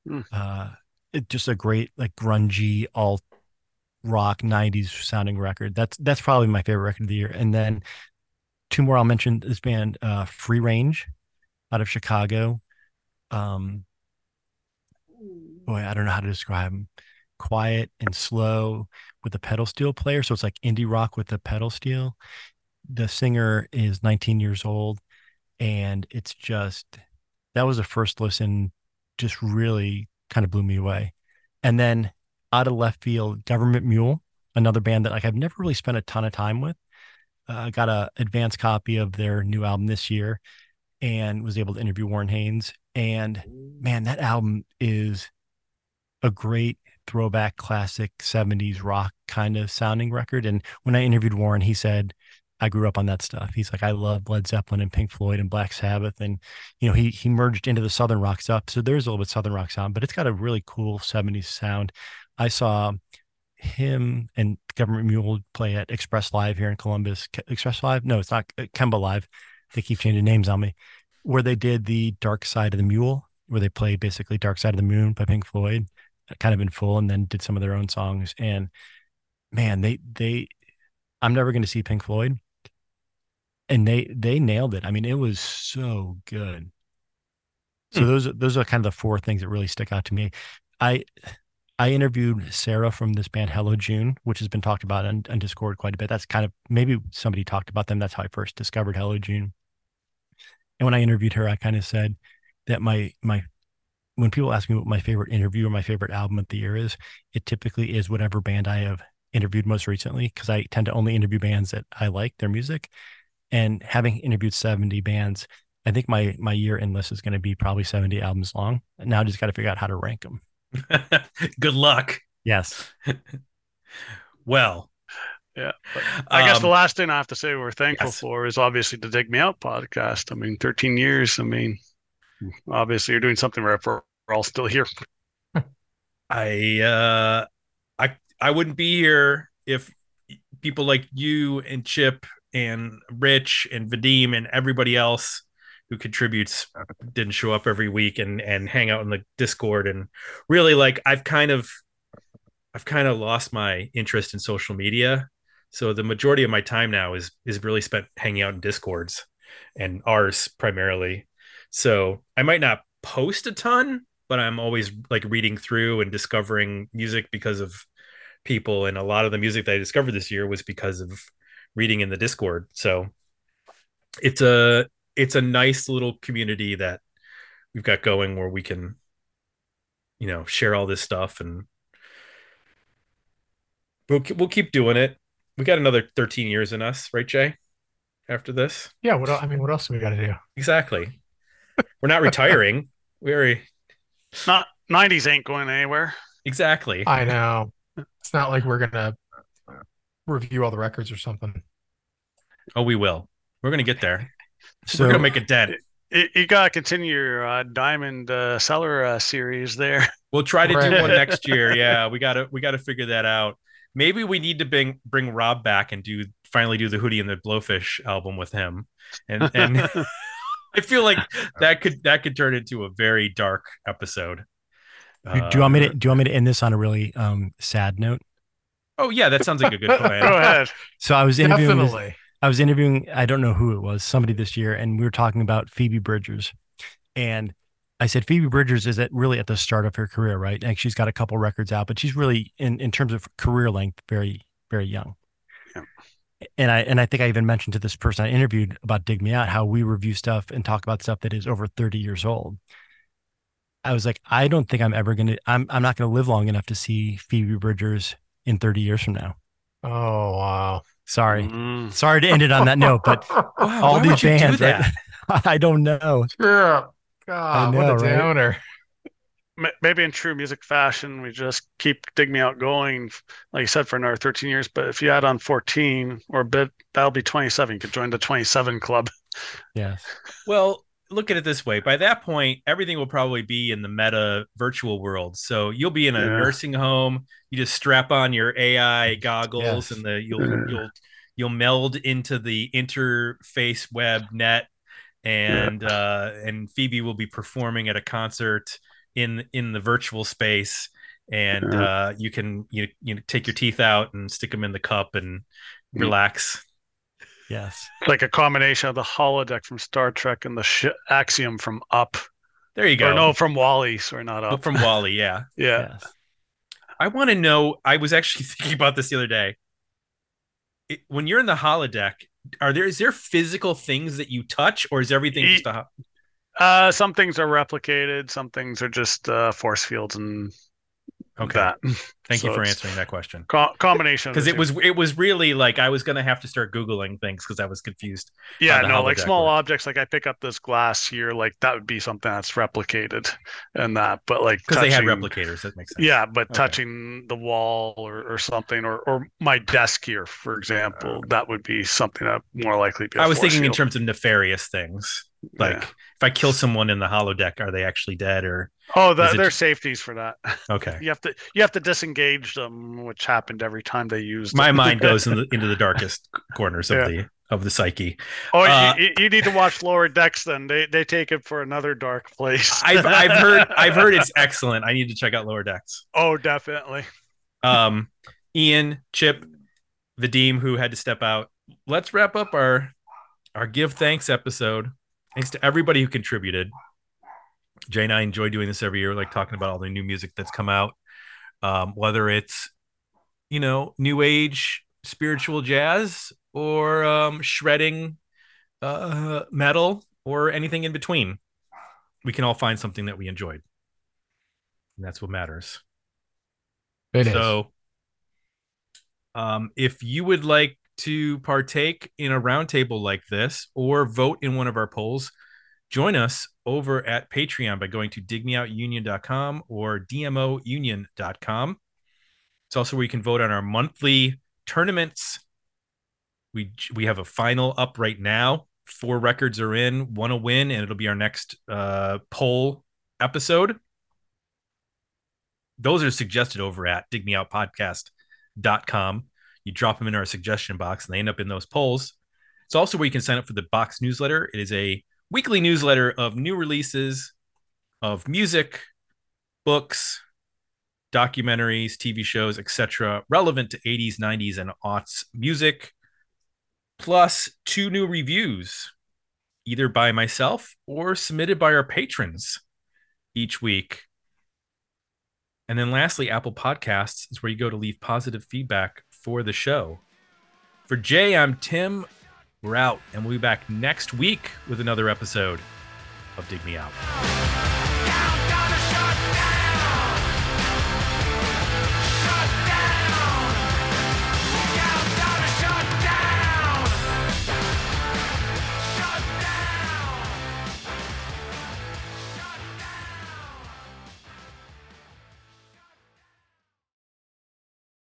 Mm. Uh, it just a great like grungy alt rock 90s sounding record. That's that's probably my favorite record of the year. And then two more I'll mention this band uh Free Range out of Chicago. Um boy, I don't know how to describe them. Quiet and slow with a pedal steel player. So it's like indie rock with a pedal steel. The singer is 19 years old. And it's just, that was the first listen, just really kind of blew me away. And then out of left field, Government Mule, another band that like I've never really spent a ton of time with. Uh, I got a advanced copy of their new album this year and was able to interview Warren Haynes. And man, that album is a great throwback classic 70s rock kind of sounding record. And when I interviewed Warren, he said, I grew up on that stuff. He's like, I love Led Zeppelin and Pink Floyd and Black Sabbath. And, you know, he he merged into the Southern rock stuff. So there's a little bit Southern rock sound, but it's got a really cool 70s sound. I saw him and Government Mule play at Express Live here in Columbus. Express Live? No, it's not uh, Kemba Live. They keep changing names on me. Where they did the Dark Side of the Mule, where they played basically Dark Side of the Moon by Pink Floyd, uh, kind of in full, and then did some of their own songs. And man, they they I'm never going to see Pink Floyd, and they they nailed it. I mean, it was so good. So Hmm. those are- those are kind of the four things that really stick out to me. I I interviewed Sarah from this band Hello June, which has been talked about on, on Discord quite a bit. That's kind of maybe somebody talked about them. That's how I first discovered Hello June. And when I interviewed her, I kind of said that my my when people ask me what my favorite interview or my favorite album of the year is, it typically is whatever band I have interviewed most recently because I tend to only interview bands that I like their music. And having interviewed 70 bands, I think my my year end list is going to be probably 70 albums long. Now I just got to figure out how to rank them. <laughs> Good luck. Yes. <laughs> Well, Yeah. I guess the um, last thing I have to say we're thankful yes. for is obviously the Dig Me Out podcast. I mean, 13 years. I mean, obviously you're doing something right for we're all still here. <laughs> I uh I I wouldn't be here if people like you and Chip and Rich and Vadim and everybody else who contributes didn't show up every week and and hang out in the Discord and really like I've kind of I've kind of lost my interest in social media. So the majority of my time now is is really spent hanging out in Discords and ours primarily. So I might not post a ton, but I'm always like reading through and discovering music because of people. And a lot of the music that I discovered this year was because of reading in the Discord. So it's a it's a nice little community that we've got going where we can, you know, share all this stuff and we'll we'll keep doing it. We got another 13 years in us, right, Jay? After this, Yeah. What? el- I mean, what else do we got to do? exactly. <laughs> We're not retiring. We're Not 90s ain't going anywhere. exactly. I know. It's not like we're gonna review all the records or something. Oh, we will. We're gonna get there. So We're gonna make it dead. You, you gotta continue your uh, Diamond uh, Cellar uh, series there. We'll try to do one next <laughs> year. Yeah, we gotta we gotta figure that out. Maybe we need to bring bring Rob back and do finally do the Hootie and the Blowfish album with him. And and <laughs> I feel like that could that could turn into a very dark episode. do, do you want me to Uh, do you want me to end this on a really um sad note? Oh yeah, that sounds like a good <laughs> Go ahead. So I was interviewing this- Definitely. I was interviewing, I don't know who it was, somebody this year, and we were talking about Phoebe Bridgers. And I said, Phoebe Bridgers is at really at the start of her career, right? Like she's got a couple records out, but she's really in, in terms of career length, very, very young. Yeah. And I and I think I even mentioned to this person I interviewed about Dig Me Out how we review stuff and talk about stuff that is over 30 years old. I was like, I don't think I'm ever gonna I'm I'm not gonna live long enough to see Phoebe Bridgers in 30 years from now. Oh wow. Sorry. Mm. Sorry to end it on that note, but <laughs> Wow, all these would you do bands, right? <laughs> I don't know. Yeah. God, know, what a right? downer. M- Maybe in true music fashion, we just keep Dig Me Out going, like you said, for another 13 years. But if you add on 14 or a bit, that'll be 27. You could join the 27 club. Yes. Well, look at it this way. By that point, everything will probably be in the meta virtual world. So you'll be in a Yeah. nursing home. You just strap on your AI goggles Yes. and the you'll Yeah. <clears throat> you'll you'll meld into the interface web net and uh and Phoebe will be performing at a concert in in the virtual space and Yeah. uh you can you you know, take your teeth out and stick them in the cup and Mm. relax. Yes. It's like a combination of the holodeck from Star Trek and the sh- Axiom from Up. There you go. Or no, from WALL-E. Sorry, not Up. from WALL-E, yeah. <laughs> yeah. Yes. I want to know. I was actually <laughs> thinking about this the other day. It, when you're in the holodeck, are there is there physical things that you touch, or is everything Ye- just a? ho- Uh, some things are replicated. Some things are just uh, force fields and Okay, that. <laughs> thank you for answering that question. Co- combination. Because it was it was really like I was gonna have to start googling things because I was confused. yeah, no, like small works. objects. Like I pick up this glass here, like that would be something that's replicated, and that. But like Because they had replicators, that makes sense. Yeah, but Okay. touching the wall or, or something, or, or my desk here, for example, oh. that would be something that more likely be. I was thinking in terms of nefarious things. Like if I kill someone in the holodeck, are they actually dead or oh, it there's ju- safeties for that. <laughs> okay? You have to you have to disengage them, which happened every time they used. My <laughs> mind goes in the, into the darkest corners of Yeah. the of the psyche. Oh, Uh, you, you need to watch Lower Decks. Then they they take it for another dark place. <laughs> I've I've heard I've heard it's excellent. I need to check out Lower Decks. oh, definitely. Um, Ian, Chip, Vadim, who had to step out. Let's wrap up our our give thanks episode. Thanks to everybody who contributed. Jay and I enjoy doing this every year, like talking about all the new music that's come out. Um, whether it's you know new age spiritual jazz or um, shredding uh, metal or anything in between, we can all find something that we enjoyed, and that's what matters. It is. so Um, if you would like to partake in a roundtable like this or vote in one of our polls, join us over at Patreon by going to digmeoutunion.com or dmounion.com. It's also where you can vote on our monthly tournaments. We we have a final up right now. Four records are in, one a win, and it'll be our next uh, poll episode. Those are suggested over at digmeoutpodcast.com. You drop them in our suggestion box and they end up in those polls. It's also where you can sign up for the box newsletter. It is a weekly newsletter of new releases of music, books, documentaries, TV shows, etc., relevant to 80s, 90s, and aughts music, plus two new reviews, either by myself or submitted by our patrons each week. And then lastly, Apple Podcasts is where you go to leave positive feedback for the show. For Jay, I'm Tim. We're out, and we'll be back next week with another episode of Dig Me Out.